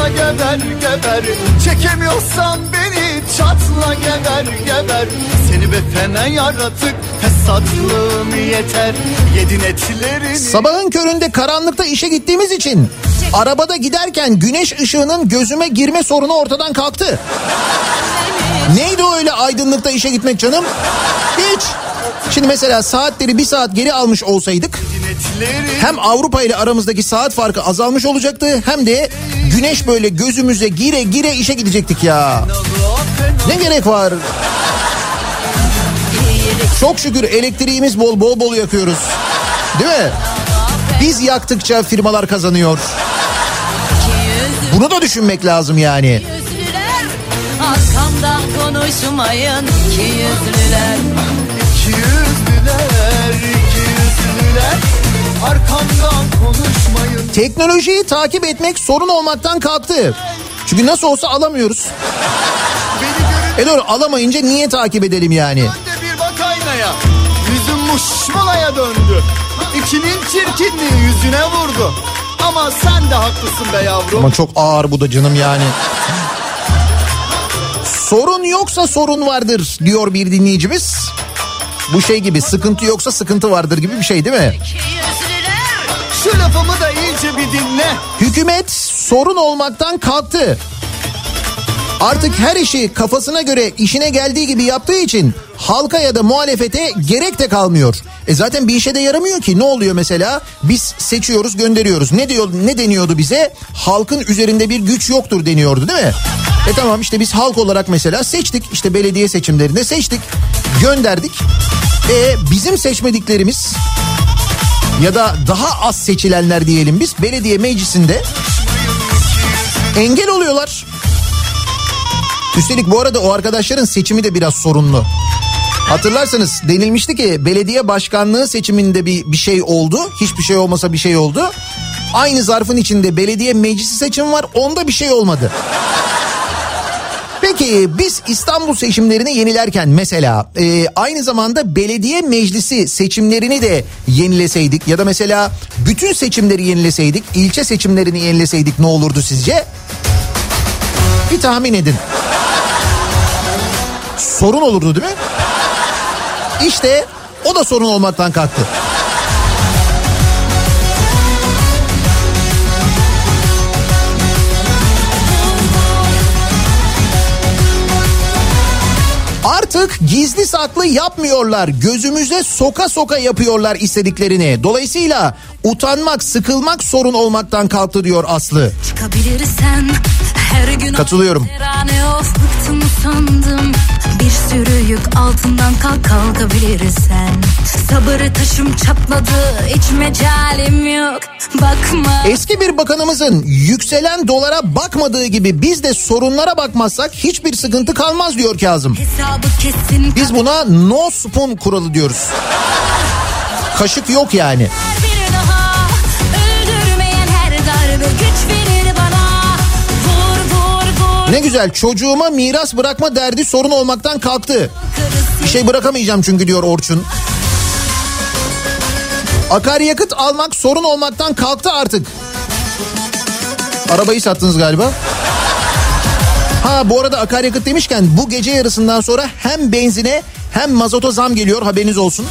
Geber geber Çekemiyorsan beni çatla geber geber Seni be fena yaratık fesatlığın yeter Yedin etlerini Sabahın köründe karanlıkta işe gittiğimiz için arabada giderken güneş ışığının gözüme girme sorunu ortadan kalktı. Neydi o öyle aydınlıkta işe gitmek canım? Hiç. Şimdi mesela saatleri bir saat geri almış olsaydık hem Avrupa ile aramızdaki saat farkı azalmış olacaktı hem de güneş böyle gözümüze gire gire işe gidecektik ya. Ne gerek var? Çok şükür elektriğimiz bol bol bol yakıyoruz. Değil mi? Biz yaktıkça firmalar kazanıyor. Bunu da düşünmek lazım yani. Arkamdan konuşmayın iki yüzlüler Teknolojiyi takip etmek sorun olmaktan kalktı. Çünkü nasıl olsa alamıyoruz. E doğru alamayınca niye takip edelim yani? bir bak aynaya Yüzüm muşmulaya döndü İçinin çirkinliği yüzüne vurdu Ama sen de haklısın be yavrum Ama çok ağır bu da canım yani. Sorun yoksa sorun vardır diyor bir dinleyicimiz. Bu şey gibi sıkıntı yoksa sıkıntı vardır gibi bir şey değil mi? Şu lafımı da iyice bir dinle Hükümet sorun olmaktan kalktı. Artık her işi kafasına göre işine geldiği gibi yaptığı için halka ya da muhalefete gerek de kalmıyor. E zaten bir işe de yaramıyor ki. Ne oluyor mesela? Biz seçiyoruz, gönderiyoruz. Ne diyor ne deniyordu bize? Halkın üzerinde bir güç yoktur deniyordu değil mi? E tamam işte biz halk olarak mesela seçtik. işte belediye seçimlerinde seçtik. Gönderdik. E bizim seçmediklerimiz ya da daha az seçilenler diyelim biz belediye meclisinde engel oluyorlar. Üstelik bu arada o arkadaşların seçimi de biraz sorunlu. Hatırlarsanız denilmişti ki belediye başkanlığı seçiminde bir, bir şey oldu. Hiçbir şey olmasa bir şey oldu. Aynı zarfın içinde belediye meclisi seçim var. Onda bir şey olmadı. Peki biz İstanbul seçimlerini yenilerken mesela e, aynı zamanda belediye meclisi seçimlerini de yenileseydik ya da mesela bütün seçimleri yenileseydik, ilçe seçimlerini yenileseydik ne olurdu sizce? Bir tahmin edin. Sorun olurdu değil mi? İşte o da sorun olmaktan kalktı. Artık gizli saklı yapmıyorlar. Gözümüze soka soka yapıyorlar istediklerini. Dolayısıyla utanmak, sıkılmak sorun olmaktan kalktı diyor Aslı. Çıkabilirsen Katılıyorum. Bir sürü yük altından kalk kalkabilirsen Sabır taşım çatladı hiç mecalim yok Bakma Eski bir bakanımızın yükselen dolara bakmadığı gibi biz de sorunlara bakmazsak hiçbir sıkıntı kalmaz diyor Kazım. Biz buna no spoon kuralı diyoruz. kaşık yok yani. Güç verir Ne güzel çocuğuma miras bırakma derdi sorun olmaktan kalktı. Bir şey bırakamayacağım çünkü diyor Orçun. Akaryakıt almak sorun olmaktan kalktı artık. Arabayı sattınız galiba. Ha bu arada akaryakıt demişken bu gece yarısından sonra hem benzine hem mazota zam geliyor haberiniz olsun.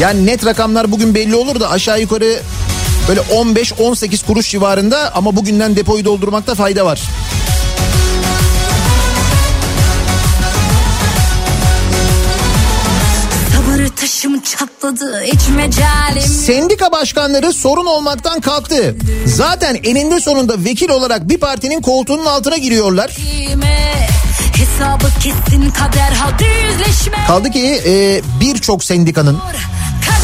Yani net rakamlar bugün belli olur da aşağı yukarı böyle 15-18 kuruş civarında ama bugünden depoyu doldurmakta fayda var. Çatladı hiç mecalim Sendika başkanları sorun olmaktan kalktı. Zaten eninde sonunda vekil olarak bir partinin koltuğunun altına giriyorlar. Hesabı kesin kader hadi yüzleşme Kaldı ki e, birçok sendikanın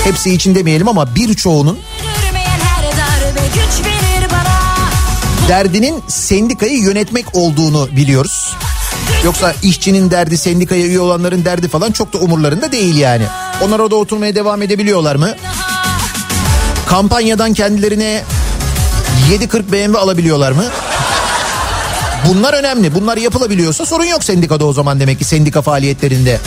hepsi için demeyelim ama birçoğunun derdinin sendikayı yönetmek olduğunu biliyoruz. Yoksa işçinin derdi sendikaya üye olanların derdi falan çok da umurlarında değil yani. Onlar orada oturmaya devam edebiliyorlar mı? Kampanyadan kendilerine 740 BMW alabiliyorlar mı? Bunlar önemli. Bunlar yapılabiliyorsa sorun yok sendikada o zaman demek ki sendika faaliyetlerinde.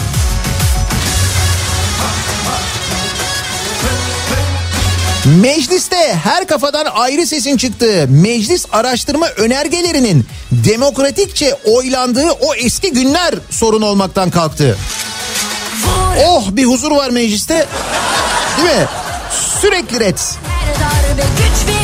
Mecliste her kafadan ayrı sesin çıktığı meclis araştırma önergelerinin demokratikçe oylandığı o eski günler sorun olmaktan kalktı. Oh bir huzur var mecliste. Değil mi? Sürekli ret. Her darbe güç verir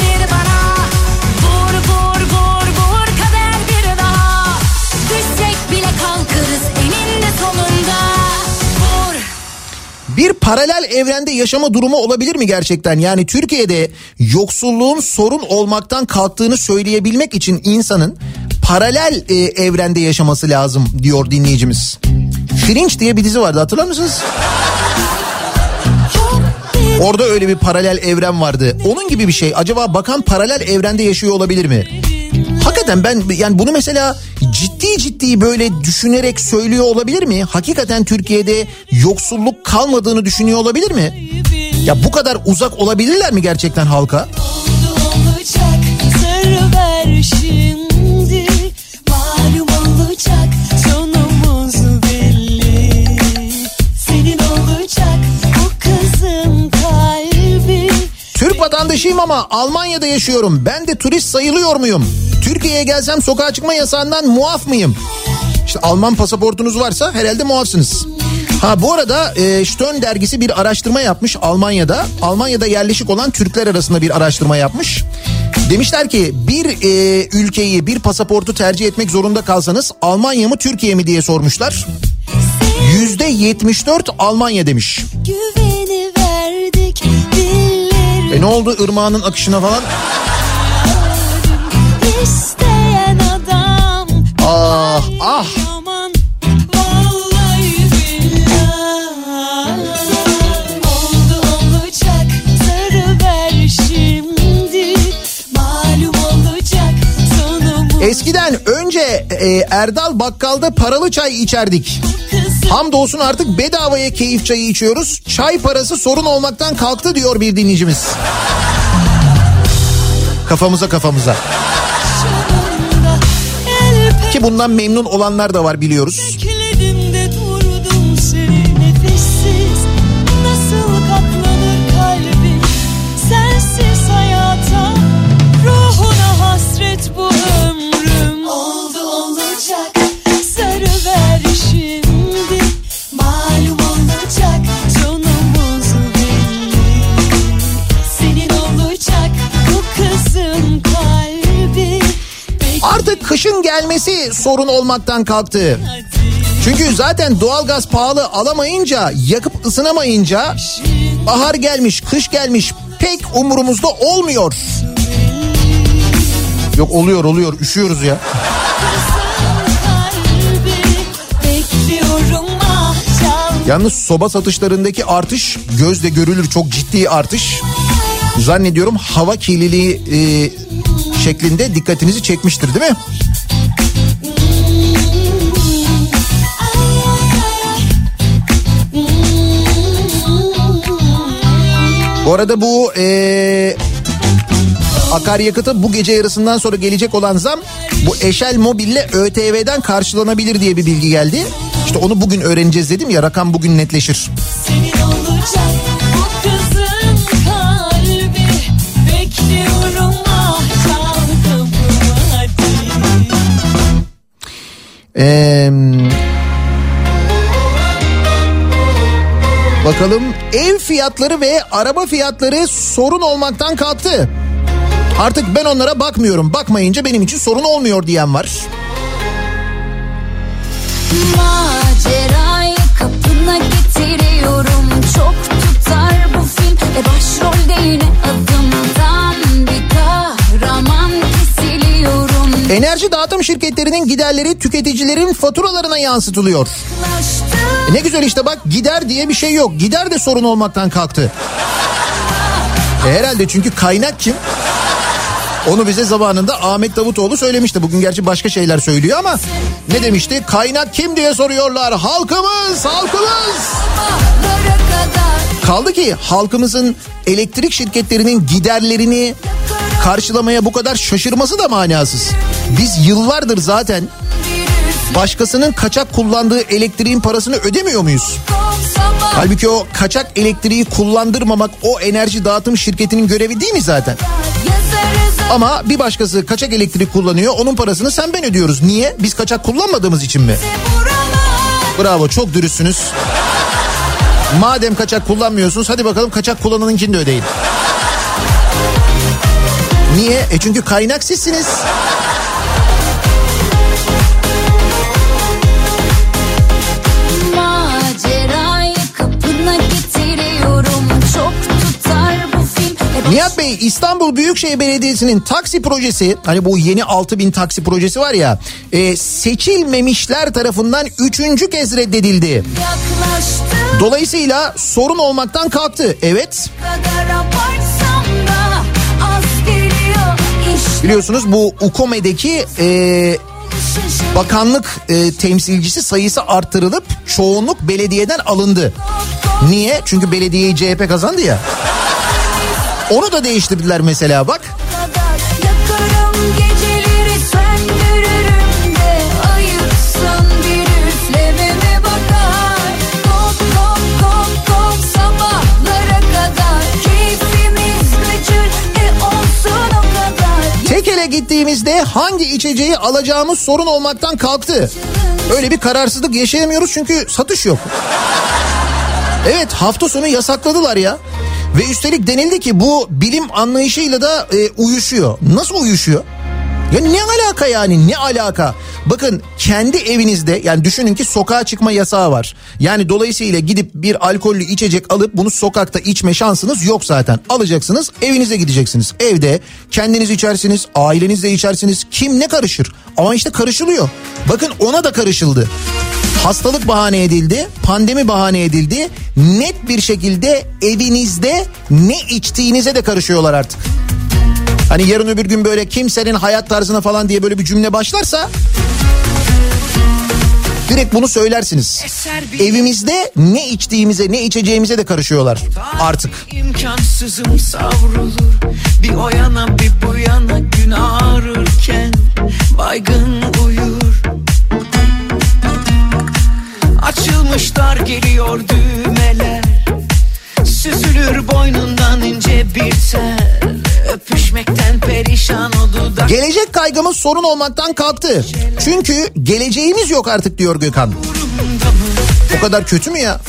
Bir paralel evrende yaşama durumu olabilir mi gerçekten? Yani Türkiye'de yoksulluğun sorun olmaktan kalktığını söyleyebilmek için insanın paralel e, evrende yaşaması lazım diyor dinleyicimiz. Fringe diye bir dizi vardı hatırlar mısınız? Orada öyle bir paralel evren vardı. Onun gibi bir şey. Acaba bakan paralel evrende yaşıyor olabilir mi? Hakikaten ben yani bunu mesela ciddi ciddi böyle düşünerek söylüyor olabilir mi? Hakikaten Türkiye'de yoksulluk kalmadığını düşünüyor olabilir mi? Ya bu kadar uzak olabilirler mi gerçekten halka? Ama Almanya'da yaşıyorum. Ben de turist sayılıyor muyum? Türkiye'ye gelsem sokağa çıkma yasağından muaf mıyım? İşte Alman pasaportunuz varsa herhalde muafsınız. Ha bu arada e, Stern dergisi bir araştırma yapmış Almanya'da. Almanya'da yerleşik olan Türkler arasında bir araştırma yapmış. Demişler ki bir e, ülkeyi bir pasaportu tercih etmek zorunda kalsanız Almanya mı Türkiye mi diye sormuşlar. Yüzde 74 Almanya demiş. Dillerim E ne oldu ırmağının akışına falan? adam Ah ah Oldu olacak olacak Eskiden önce e, Erdal Bakkal'da paralı çay içerdik. Hamdolsun artık bedavaya keyif çayı içiyoruz. Çay parası sorun olmaktan kalktı diyor bir dinleyicimiz. Kafamıza kafamıza. Ki bundan memnun olanlar da var biliyoruz. Kışın gelmesi sorun olmaktan kalktı. Çünkü zaten doğalgaz pahalı alamayınca, yakıp ısınamayınca bahar gelmiş, kış gelmiş pek umurumuzda olmuyor. Yok oluyor oluyor üşüyoruz ya. Yalnız soba satışlarındaki artış gözle görülür çok ciddi artış. Zannediyorum hava kirliliği e, şeklinde dikkatinizi çekmiştir değil mi? Bu arada bu ee, akaryakıta bu gece yarısından sonra gelecek olan zam bu Eşel Mobil'le ÖTV'den karşılanabilir diye bir bilgi geldi. İşte onu bugün öğreneceğiz dedim ya rakam bugün netleşir. Senin olacak Ee, bakalım ev fiyatları ve araba fiyatları sorun olmaktan kalktı. Artık ben onlara bakmıyorum. Bakmayınca benim için sorun olmuyor diyen var. Macerayı kapına getiriyorum Çok tutar bu film Ve başrolde yine adımdan Enerji dağıtım şirketlerinin giderleri tüketicilerin faturalarına yansıtılıyor. E ne güzel işte bak gider diye bir şey yok. Gider de sorun olmaktan kalktı. E herhalde çünkü kaynak kim? Onu bize zamanında Ahmet Davutoğlu söylemişti. Bugün gerçi başka şeyler söylüyor ama ne demişti? Kaynak kim diye soruyorlar. Halkımız, halkımız. Kaldı ki halkımızın elektrik şirketlerinin giderlerini karşılamaya bu kadar şaşırması da manasız. Biz yıllardır zaten başkasının kaçak kullandığı elektriğin parasını ödemiyor muyuz? Halbuki o kaçak elektriği kullandırmamak o enerji dağıtım şirketinin görevi değil mi zaten? Ama bir başkası kaçak elektrik kullanıyor onun parasını sen ben ödüyoruz. Niye? Biz kaçak kullanmadığımız için mi? Bravo çok dürüstsünüz. Madem kaçak kullanmıyorsunuz hadi bakalım kaçak kullananınkini de ödeyin. Niye? E çünkü kaynak sizsiniz. Nihat Bey İstanbul Büyükşehir Belediyesi'nin taksi projesi hani bu yeni 6000 taksi projesi var ya e, seçilmemişler tarafından üçüncü kez reddedildi. Dolayısıyla sorun olmaktan kalktı. Evet kadar biliyorsunuz bu UKOME'deki e, bakanlık e, temsilcisi sayısı arttırılıp çoğunluk belediyeden alındı. Niye? Çünkü belediyeyi CHP kazandı ya. Onu da değiştirdiler mesela bak. Gittiğimizde hangi içeceği alacağımız sorun olmaktan kalktı. Öyle bir kararsızlık yaşayamıyoruz çünkü satış yok. Evet hafta sonu yasakladılar ya. Ve üstelik denildi ki bu bilim anlayışıyla da e, uyuşuyor. Nasıl uyuşuyor? Ya ne alaka yani ne alaka? Bakın kendi evinizde yani düşünün ki sokağa çıkma yasağı var. Yani dolayısıyla gidip bir alkollü içecek alıp bunu sokakta içme şansınız yok zaten. Alacaksınız evinize gideceksiniz. Evde kendiniz içersiniz aileniz de içersiniz kim ne karışır? Ama işte karışılıyor. Bakın ona da karışıldı. Hastalık bahane edildi, pandemi bahane edildi. Net bir şekilde evinizde ne içtiğinize de karışıyorlar artık. Hani yarın öbür gün böyle kimsenin hayat tarzına falan diye böyle bir cümle başlarsa direkt bunu söylersiniz. Evimizde ne içtiğimize ne içeceğimize de karışıyorlar artık. İmkansızım savrulur Bir o yana bir bu yana gün ağrırken Baygın uyur Açılmışlar geliyor düğmeler Süzülür boynundan ince bir tel Öpüşmekten perişan o dudak Gelecek kaygımız sorun olmaktan kalktı. Çünkü geleceğimiz yok artık diyor Gökhan. O kadar kötü mü ya?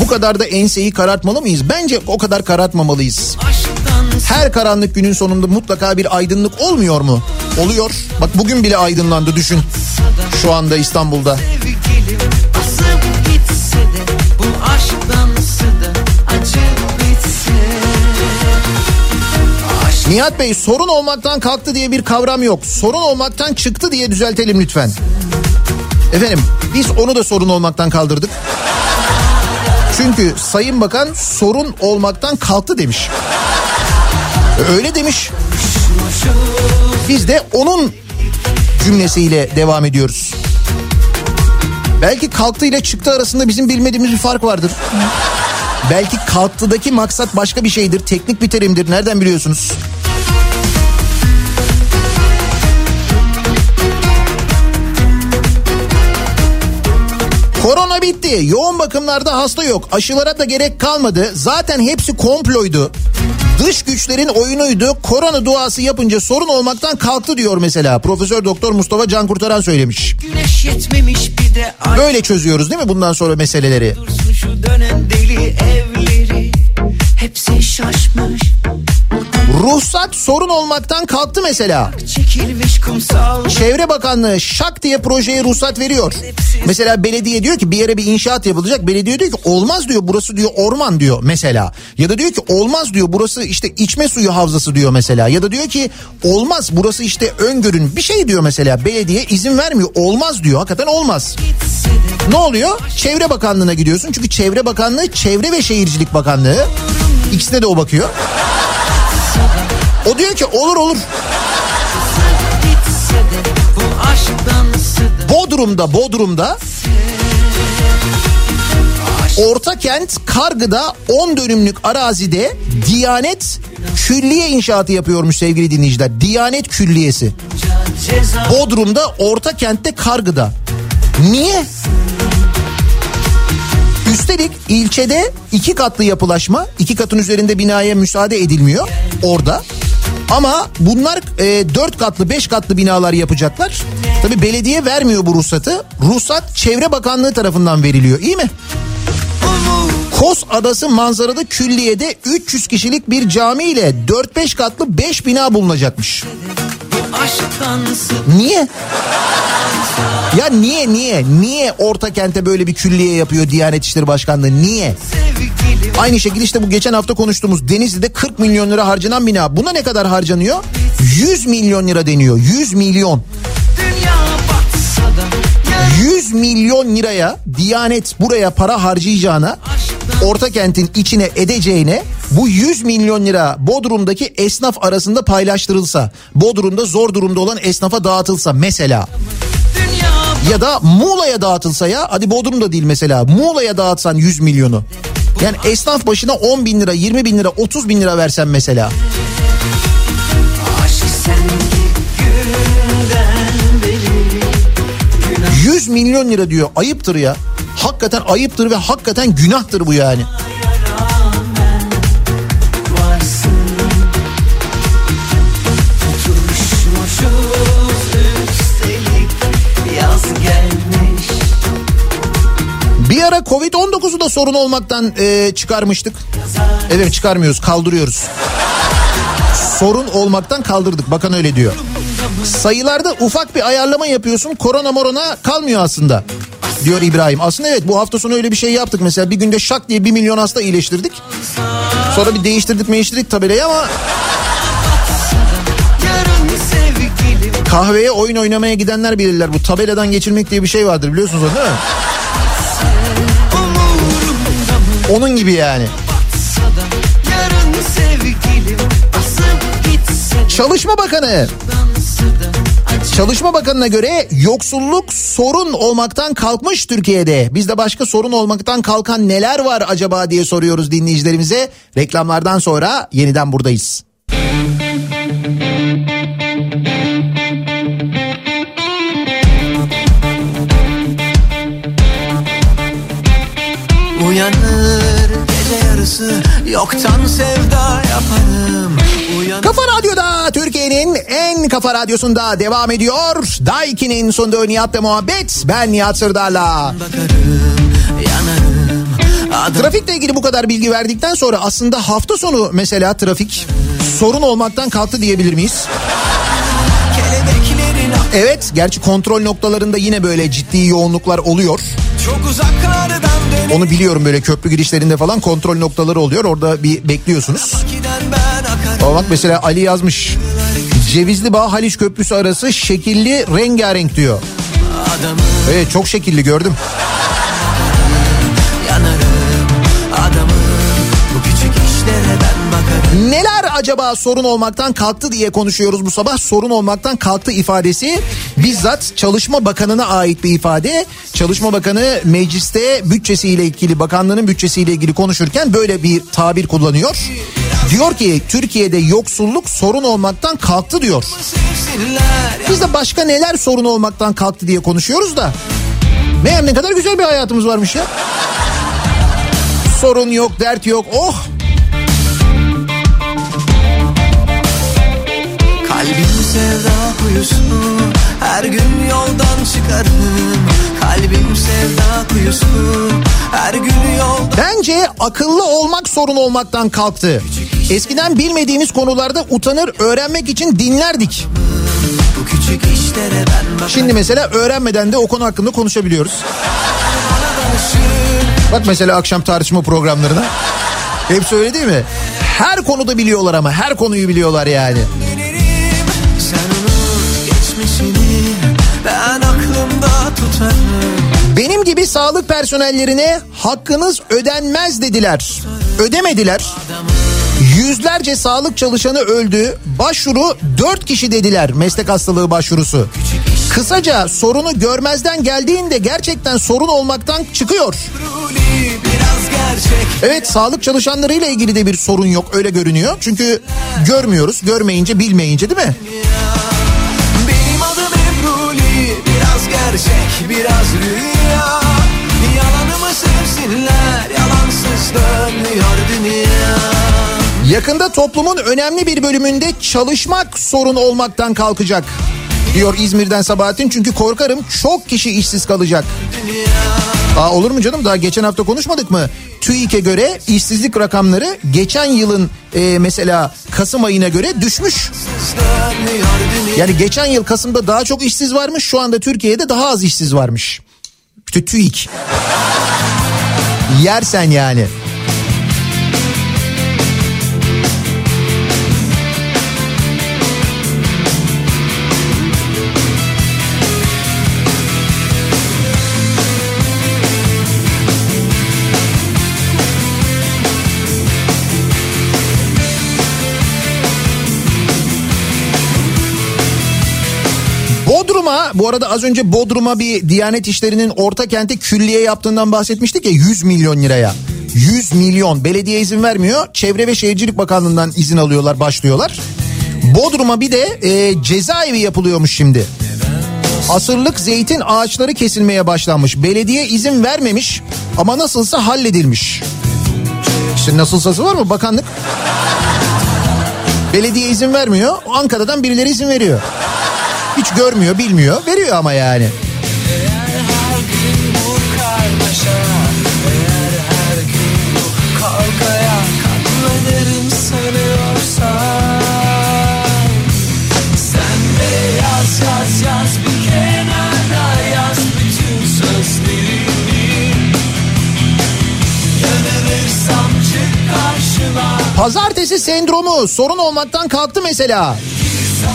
Bu kadar da enseyi karartmalı mıyız? Bence o kadar karartmamalıyız. Her karanlık günün sonunda mutlaka bir aydınlık olmuyor mu? Oluyor. Bak bugün bile aydınlandı düşün. Şu anda İstanbul'da. sevgilim Nihat Bey sorun olmaktan kalktı diye bir kavram yok. Sorun olmaktan çıktı diye düzeltelim lütfen. Efendim biz onu da sorun olmaktan kaldırdık. Çünkü Sayın Bakan sorun olmaktan kalktı demiş. Öyle demiş. Biz de onun cümlesiyle devam ediyoruz. Belki kalktı ile çıktı arasında bizim bilmediğimiz bir fark vardır. Belki kalktıdaki maksat başka bir şeydir. Teknik bir terimdir. Nereden biliyorsunuz? Korona bitti. Yoğun bakımlarda hasta yok. Aşılara da gerek kalmadı. Zaten hepsi komploydu. Dış güçlerin oyunuydu. Korona duası yapınca sorun olmaktan kalktı diyor mesela. Profesör Doktor Mustafa Can Kurtaran söylemiş. Güneş yetmemiş bir de ay Böyle çözüyoruz değil mi bundan sonra meseleleri? dursun şu dönen deli evleri Hepsi şaşmış Ruhsat sorun olmaktan kalktı mesela. Çevre Bakanlığı şak diye projeye ruhsat veriyor. Mesela belediye diyor ki bir yere bir inşaat yapılacak. Belediye diyor ki olmaz diyor burası diyor orman diyor mesela. Ya da diyor ki olmaz diyor burası işte içme suyu havzası diyor mesela. Ya da diyor ki olmaz burası işte öngörün bir şey diyor mesela. Belediye izin vermiyor olmaz diyor hakikaten olmaz. Ne oluyor? Çevre Bakanlığı'na gidiyorsun. Çünkü Çevre Bakanlığı Çevre ve Şehircilik Bakanlığı. İkisine de o bakıyor. O diyor ki olur olur. Bodrum'da Bodrum'da Orta kent Kargı'da 10 dönümlük arazide Diyanet külliye inşaatı yapıyormuş sevgili dinleyiciler. Diyanet Külliyesi. Bodrum'da Orta kentte Kargı'da. Niye? Üstelik ilçede iki katlı yapılaşma, iki katın üzerinde binaya müsaade edilmiyor orada. Ama bunlar e, dört katlı, beş katlı binalar yapacaklar. Tabi belediye vermiyor bu ruhsatı. Ruhsat Çevre Bakanlığı tarafından veriliyor. İyi mi? Kos Adası manzaralı külliyede 300 kişilik bir cami ile 4-5 katlı 5 bina bulunacakmış. Niye? Ya niye niye? Niye orta kente böyle bir külliye yapıyor Diyanet İşleri Başkanlığı? Niye? Aynı şekilde işte bu geçen hafta konuştuğumuz Denizli'de 40 milyon lira harcanan bina. Buna ne kadar harcanıyor? 100 milyon lira deniyor. 100 milyon. dünya batsa da 100 milyon liraya Diyanet buraya para harcayacağına orta kentin içine edeceğine bu 100 milyon lira Bodrum'daki esnaf arasında paylaştırılsa Bodrum'da zor durumda olan esnafa dağıtılsa mesela ya da Muğla'ya dağıtılsa ya hadi Bodrum'da değil mesela Muğla'ya dağıtsan 100 milyonu. Yani esnaf başına 10 bin lira 20 bin lira 30 bin lira versen mesela. aşk senki günden beri 100 milyon lira diyor ayıptır ya. Hakikaten ayıptır ve hakikaten günahtır bu yani. Covid-19'u da sorun olmaktan e, çıkarmıştık. Evet çıkarmıyoruz kaldırıyoruz. Sorun olmaktan kaldırdık bakan öyle diyor. Sayılarda ufak bir ayarlama yapıyorsun korona morona kalmıyor aslında. Diyor İbrahim. Aslında evet bu hafta sonu öyle bir şey yaptık. Mesela bir günde şak diye bir milyon hasta iyileştirdik. Sonra bir değiştirdik değiştirdik tabelayı ama kahveye oyun oynamaya gidenler bilirler. Bu tabeladan geçirmek diye bir şey vardır biliyorsunuz onu değil mi? Onun gibi yani. Çalışma Bakanı Çalışma Bakanı'na göre yoksulluk sorun olmaktan kalkmış Türkiye'de. Biz de başka sorun olmaktan kalkan neler var acaba diye soruyoruz dinleyicilerimize. Reklamlardan sonra yeniden buradayız. Uyanır gece yarısı yoktan sevda yaparım Uyanır Kafa Radyo'da Türkiye'nin en kafa radyosunda devam ediyor. Daiki'nin sunduğu Nihat'la muhabbet. Ben Nihat Sırdar'la. bakarım yanarım Trafikle ilgili bu kadar bilgi verdikten sonra aslında hafta sonu mesela trafik sorun olmaktan kalktı diyebilir miyiz? Evet gerçi kontrol noktalarında yine böyle ciddi yoğunluklar oluyor. Onu biliyorum böyle köprü girişlerinde falan kontrol noktaları oluyor. Orada bir bekliyorsunuz. Ama bak mesela Ali yazmış. Cevizli Bağ Haliç Köprüsü arası şekilli rengarenk diyor. Evet çok şekilli gördüm. Neler acaba sorun olmaktan kalktı diye konuşuyoruz bu sabah. Sorun olmaktan kalktı ifadesi bizzat Çalışma Bakanı'na ait bir ifade. Çalışma Bakanı mecliste bütçesiyle ilgili bakanlığının bütçesiyle ilgili konuşurken böyle bir tabir kullanıyor. Diyor ki Türkiye'de yoksulluk sorun olmaktan kalktı diyor. Biz de başka neler sorun olmaktan kalktı diye konuşuyoruz da. Meğer ne kadar güzel bir hayatımız varmış ya. Sorun yok, dert yok. Oh! Kalbim sevda kuyusu Her gün yoldan çıkarım Kalbim sevda kuyusu Her gün yoldan Bence akıllı olmak sorun olmaktan kalktı. Eskiden bilmediğimiz konularda utanır öğrenmek için dinlerdik. Şimdi mesela öğrenmeden de o konu hakkında konuşabiliyoruz. Bak mesela akşam tartışma programlarına. Hepsi öyle değil mi? Her konuda biliyorlar ama her konuyu biliyorlar yani. Sen unut geçmişini Ben aklımda tutarım Benim gibi sağlık personellerine hakkınız ödenmez dediler. Ödemediler. Yüzlerce sağlık çalışanı öldü. Başvuru 4 kişi dediler meslek hastalığı başvurusu. Kısaca sorunu görmezden geldiğinde gerçekten sorun olmaktan çıkıyor. Evet sağlık çalışanlarıyla ilgili de bir sorun yok öyle görünüyor. Çünkü görmüyoruz görmeyince bilmeyince değil mi? Benim adım Ebruli Biraz gerçek biraz rüya Yalanımı sevsinler Yalansız dönmüyor dünya Yakında toplumun önemli bir bölümünde çalışmak sorun olmaktan kalkacak. Diyor İzmir'den Sabahattin çünkü korkarım çok kişi işsiz kalacak. Aa, olur mu canım daha geçen hafta konuşmadık mı? TÜİK'e göre işsizlik rakamları geçen yılın e, mesela Kasım ayına göre düşmüş. Yani geçen yıl Kasım'da daha çok işsiz varmış şu anda Türkiye'de daha az işsiz varmış. İşte TÜİK. Yersen yani. Bu arada az önce Bodrum'a bir Diyanet İşleri'nin orta kente külliye yaptığından bahsetmiştik ya 100 milyon liraya. 100 milyon belediye izin vermiyor. Çevre ve Şehircilik Bakanlığı'ndan izin alıyorlar başlıyorlar. Bodrum'a bir de e, cezaevi yapılıyormuş şimdi. Asırlık zeytin ağaçları kesilmeye başlanmış. Belediye izin vermemiş ama nasılsa halledilmiş. İşte nasılsası var mı bakanlık? Belediye izin vermiyor. Ankara'dan birileri izin veriyor. Hiç görmüyor, bilmiyor. Veriyor ama yani. Pazartesi sendromu sorun olmaktan kalktı mesela.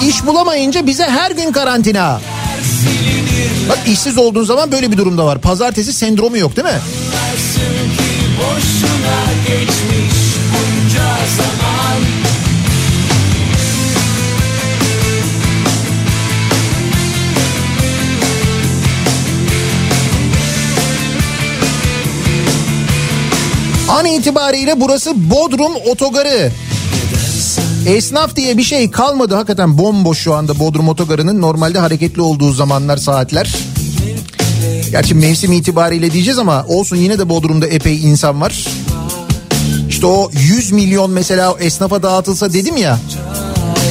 İş bulamayınca bize her gün karantina. Bak işsiz olduğun zaman böyle bir durumda var. Pazartesi sendromu yok değil mi? An itibariyle burası Bodrum Otogarı. Esnaf diye bir şey kalmadı hakikaten bomboş şu anda Bodrum Otogarı'nın normalde hareketli olduğu zamanlar saatler. Gerçi mevsim itibariyle diyeceğiz ama olsun yine de Bodrum'da epey insan var. İşte o 100 milyon mesela esnafa dağıtılsa dedim ya.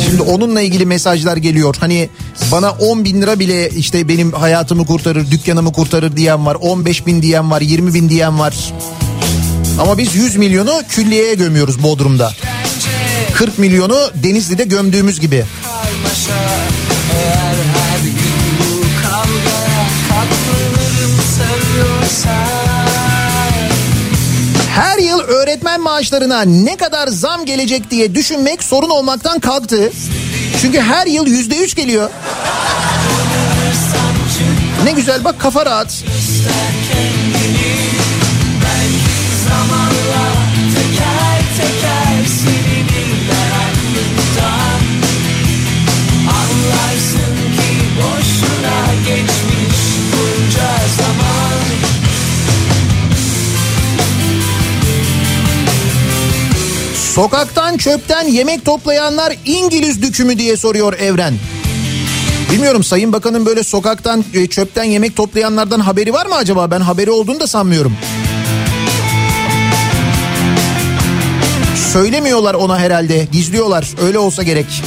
Şimdi onunla ilgili mesajlar geliyor. Hani bana 10 bin lira bile işte benim hayatımı kurtarır, dükkanımı kurtarır diyen var. 15 bin diyen var, 20 bin diyen var. Ama biz 100 milyonu külliyeye gömüyoruz Bodrum'da. 40 milyonu Denizli'de gömdüğümüz gibi. karmaşa Eğer her gün bu kavgaya katlanırım seviyorsan Her yıl öğretmen maaşlarına ne kadar zam gelecek diye düşünmek sorun olmaktan kalktı. Çünkü her yıl yüzde üç geliyor. Ne güzel bak kafa rahat. Sokaktan çöpten yemek toplayanlar İngiliz dükümü diye soruyor Evren. Bilmiyorum Sayın Bakan'ın böyle sokaktan e, çöpten yemek toplayanlardan haberi var mı acaba? Ben haberi olduğunu da sanmıyorum. Söylemiyorlar ona herhalde. Gizliyorlar. Öyle olsa gerek.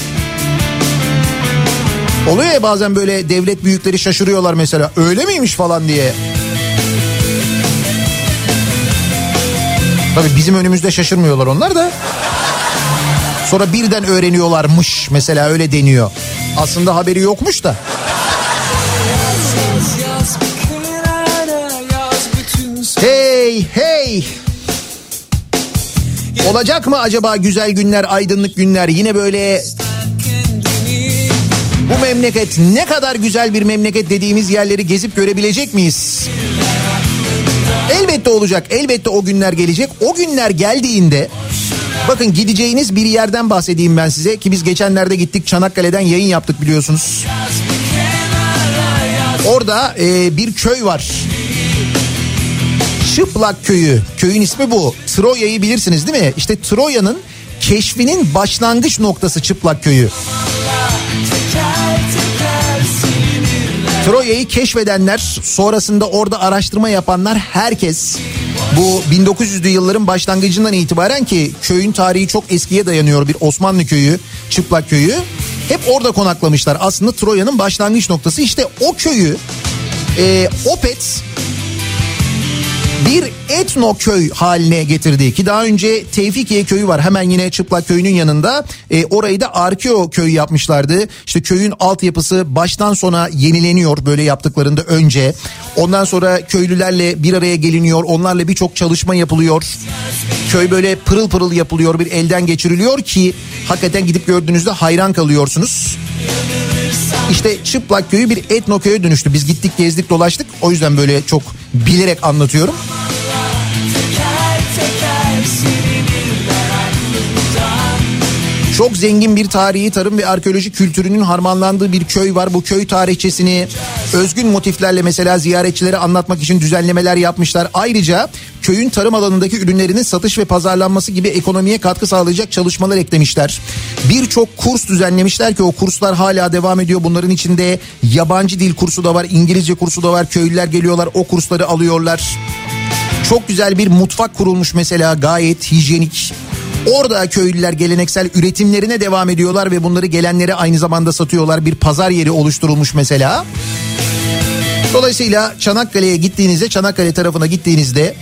Oluyor ya bazen böyle devlet büyükleri şaşırıyorlar mesela. Öyle miymiş falan diye. Tabii bizim önümüzde şaşırmıyorlar onlar da. Sonra birden öğreniyorlarmış mesela öyle deniyor. Aslında haberi yokmuş da. Hey hey. Olacak mı acaba güzel günler, aydınlık günler? Yine böyle bu memleket ne kadar güzel bir memleket dediğimiz yerleri gezip görebilecek miyiz? Elbette olacak. Elbette o günler gelecek. O günler geldiğinde bakın gideceğiniz bir yerden bahsedeyim ben size ki biz geçenlerde gittik Çanakkale'den yayın yaptık biliyorsunuz. Orada e, bir köy var. Çıplak köyü. Köyün ismi bu. Troya'yı bilirsiniz değil mi? İşte Troya'nın keşfinin başlangıç noktası Çıplak köyü. Troya'yı keşfedenler, sonrasında orada araştırma yapanlar herkes bu 1900'lü yılların başlangıcından itibaren ki köyün tarihi çok eskiye dayanıyor bir Osmanlı köyü, Çıplak köyü. Hep orada konaklamışlar. Aslında Troya'nın başlangıç noktası işte o köyü e, Opet bir etno köy haline getirdi ki daha önce Tevfikiye köyü var. Hemen yine Çıplak köyünün yanında. E, orayı da Arkeo köyü yapmışlardı. İşte köyün altyapısı baştan sona yenileniyor böyle yaptıklarında önce. Ondan sonra köylülerle bir araya geliniyor. Onlarla birçok çalışma yapılıyor. Köy böyle pırıl pırıl yapılıyor bir elden geçiriliyor ki hakikaten gidip gördüğünüzde hayran kalıyorsunuz. İşte Çıplak köyü bir etno köye dönüştü. Biz gittik gezdik dolaştık. O yüzden böyle çok bilerek anlatıyorum. Çok zengin bir tarihi tarım ve arkeoloji kültürünün harmanlandığı bir köy var. Bu köy tarihçesini özgün motiflerle mesela ziyaretçilere anlatmak için düzenlemeler yapmışlar. Ayrıca köyün tarım alanındaki ürünlerinin satış ve pazarlanması gibi ekonomiye katkı sağlayacak çalışmalar eklemişler. Birçok kurs düzenlemişler ki o kurslar hala devam ediyor. Bunların içinde yabancı dil kursu da var, İngilizce kursu da var. Köylüler geliyorlar o kursları alıyorlar. Çok güzel bir mutfak kurulmuş mesela gayet hijyenik. Orada köylüler geleneksel üretimlerine devam ediyorlar ve bunları gelenlere aynı zamanda satıyorlar. Bir pazar yeri oluşturulmuş mesela. Dolayısıyla Çanakkale'ye gittiğinizde, Çanakkale tarafına gittiğinizde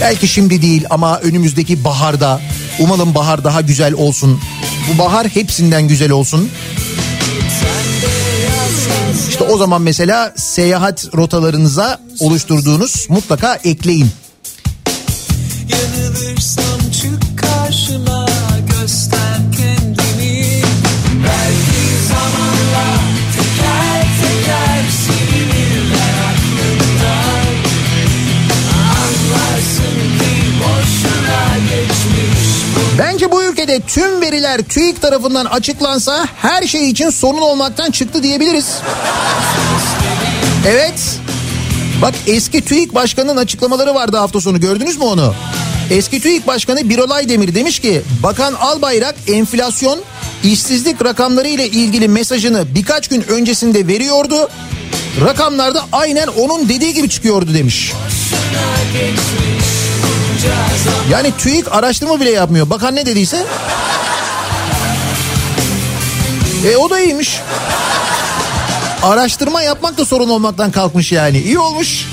belki şimdi değil ama önümüzdeki baharda umalım bahar daha güzel olsun. Bu bahar hepsinden güzel olsun. İşte o zaman mesela seyahat rotalarınıza oluşturduğunuz mutlaka ekleyin. Yanılırsam çık karşıma göster kendini Belki zamanla teker teker silinirler aklımdan Anlarsın ki boşuna geçmiş Bence bu ülkede tüm veriler TÜİK tarafından açıklansa her şey için sorun olmaktan çıktı diyebiliriz. Evet. Bak eski TÜİK başkanının açıklamaları vardı hafta sonu gördünüz mü onu? Eski TÜİK Başkanı Birolay Demir demiş ki Bakan Albayrak enflasyon işsizlik rakamları ile ilgili mesajını birkaç gün öncesinde veriyordu. Rakamlarda aynen onun dediği gibi çıkıyordu demiş. Yani TÜİK araştırma bile yapmıyor. Bakan ne dediyse. E o da iyiymiş. Araştırma yapmak da sorun olmaktan kalkmış yani. İyi olmuş.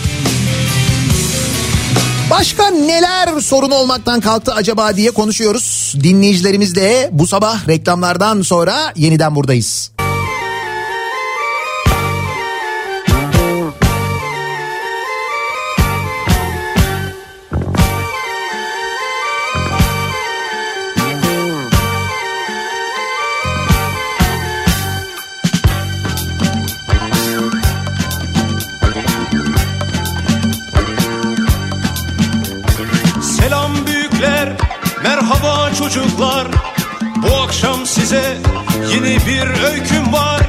Başka neler sorun olmaktan kalktı acaba diye konuşuyoruz. Dinleyicilerimizle bu sabah reklamlardan sonra yeniden buradayız. Çocuklar. Bu akşam size yeni bir öyküm var.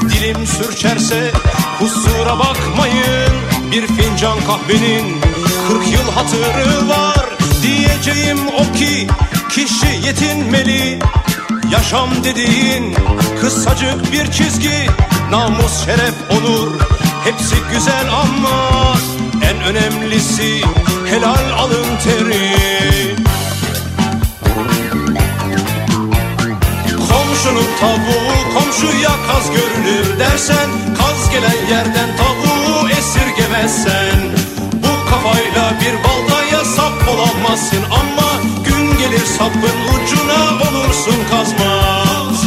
Dilim sürçerse kusura bakmayın. Bir fincan kahvenin 40 yıl hatırı var. Diyeceğim o ki kişi yetinmeli Yaşam dediğin kısacık bir çizgi Namus, şeref, onur hepsi güzel ama En önemlisi helal alın teri Komşunun tavuğu komşuya kaz görünür dersen Kaz gelen yerden tavuğu esirgemezsen Bu kafayla bir baltaya sap olamazsın ama Gün gelir sapın ucuna olursun kazmaz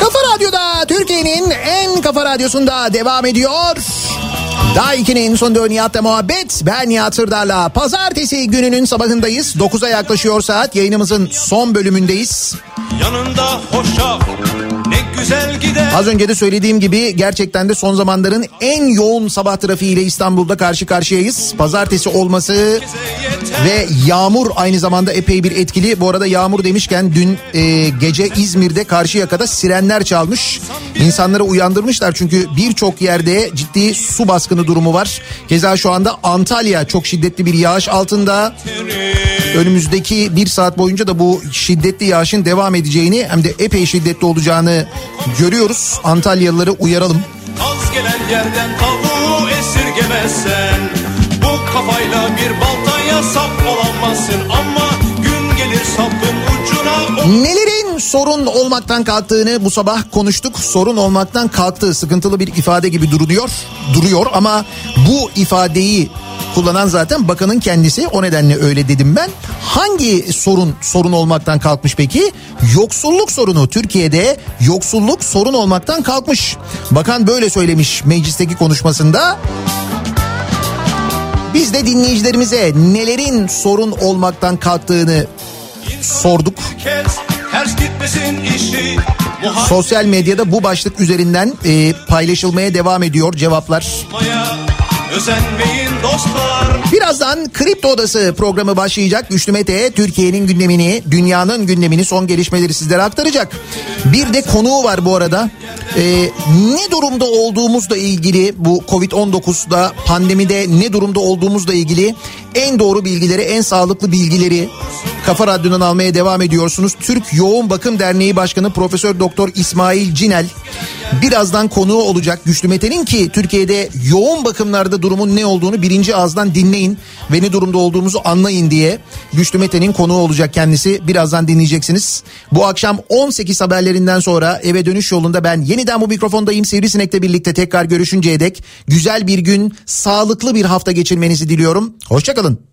Kafa Radyo'da Türkiye'nin en kafa radyosunda devam ediyor. Daha 2'nin sonunda Nihat'la muhabbet. Ben Nihat Sırdar'la. Pazartesi gününün sabahındayız. 9'a yaklaşıyor saat. Yayınımızın son bölümündeyiz. Yanında gider Az önce de söylediğim gibi gerçekten de son zamanların en yoğun sabah trafiğiyle İstanbul'da karşı karşıyayız. Pazartesi olması ve yağmur aynı zamanda epey bir etkili. Bu arada yağmur demişken dün e, gece İzmir'de Karşıyaka'da sirenler çalmış. İnsanları uyandırmışlar çünkü birçok yerde ciddi su baskını durumu var. Keza şu anda Antalya çok şiddetli bir yağış altında. Önümüzdeki bir saat boyunca da bu şiddetli yağışın devam edeceğini hem de epey şiddetli olacağını görüyoruz. Antalyalıları uyaralım. Kaz gelen yerden tavuğu esirgemezsen Bu kafayla bir baltaya sap olamazsın Ama gün gelir sapın ucuna o- Nelerin sorun olmaktan kalktığını bu sabah konuştuk. Sorun olmaktan kalktı. Sıkıntılı bir ifade gibi duruyor. Duruyor ama bu ifadeyi kullanan zaten bakanın kendisi. O nedenle öyle dedim ben. Hangi sorun sorun olmaktan kalkmış peki? Yoksulluk sorunu. Türkiye'de yoksulluk sorun olmaktan kalkmış. Bakan böyle söylemiş meclisteki konuşmasında. Biz de dinleyicilerimize nelerin sorun olmaktan kalktığını sorduk. Sosyal medyada bu başlık üzerinden e, paylaşılmaya devam ediyor cevaplar. Birazdan Kripto Odası programı başlayacak. Güçlü Mete Türkiye'nin gündemini, dünyanın gündemini, son gelişmeleri sizlere aktaracak. Bir de konuğu var bu arada. E, ne durumda olduğumuzla ilgili bu Covid-19'da pandemide ne durumda olduğumuzla ilgili en doğru bilgileri, en sağlıklı bilgileri Kafa Radyo'dan almaya devam ediyorsunuz. Türk Yoğun Bakım Derneği Başkanı Profesör Doktor İsmail Cinel birazdan konuğu olacak Güçlü Mete'nin ki Türkiye'de yoğun bakımlarda durumun ne olduğunu birinci ağızdan dinleyin ve ne durumda olduğumuzu anlayın diye Güçlü Mete'nin konuğu olacak kendisi birazdan dinleyeceksiniz. Bu akşam 18 haberlerinden sonra eve dönüş yolunda ben yeniden bu mikrofondayım Sivrisinek'le birlikte tekrar görüşünceye dek güzel bir gün sağlıklı bir hafta geçirmenizi diliyorum. Hoşçakalın.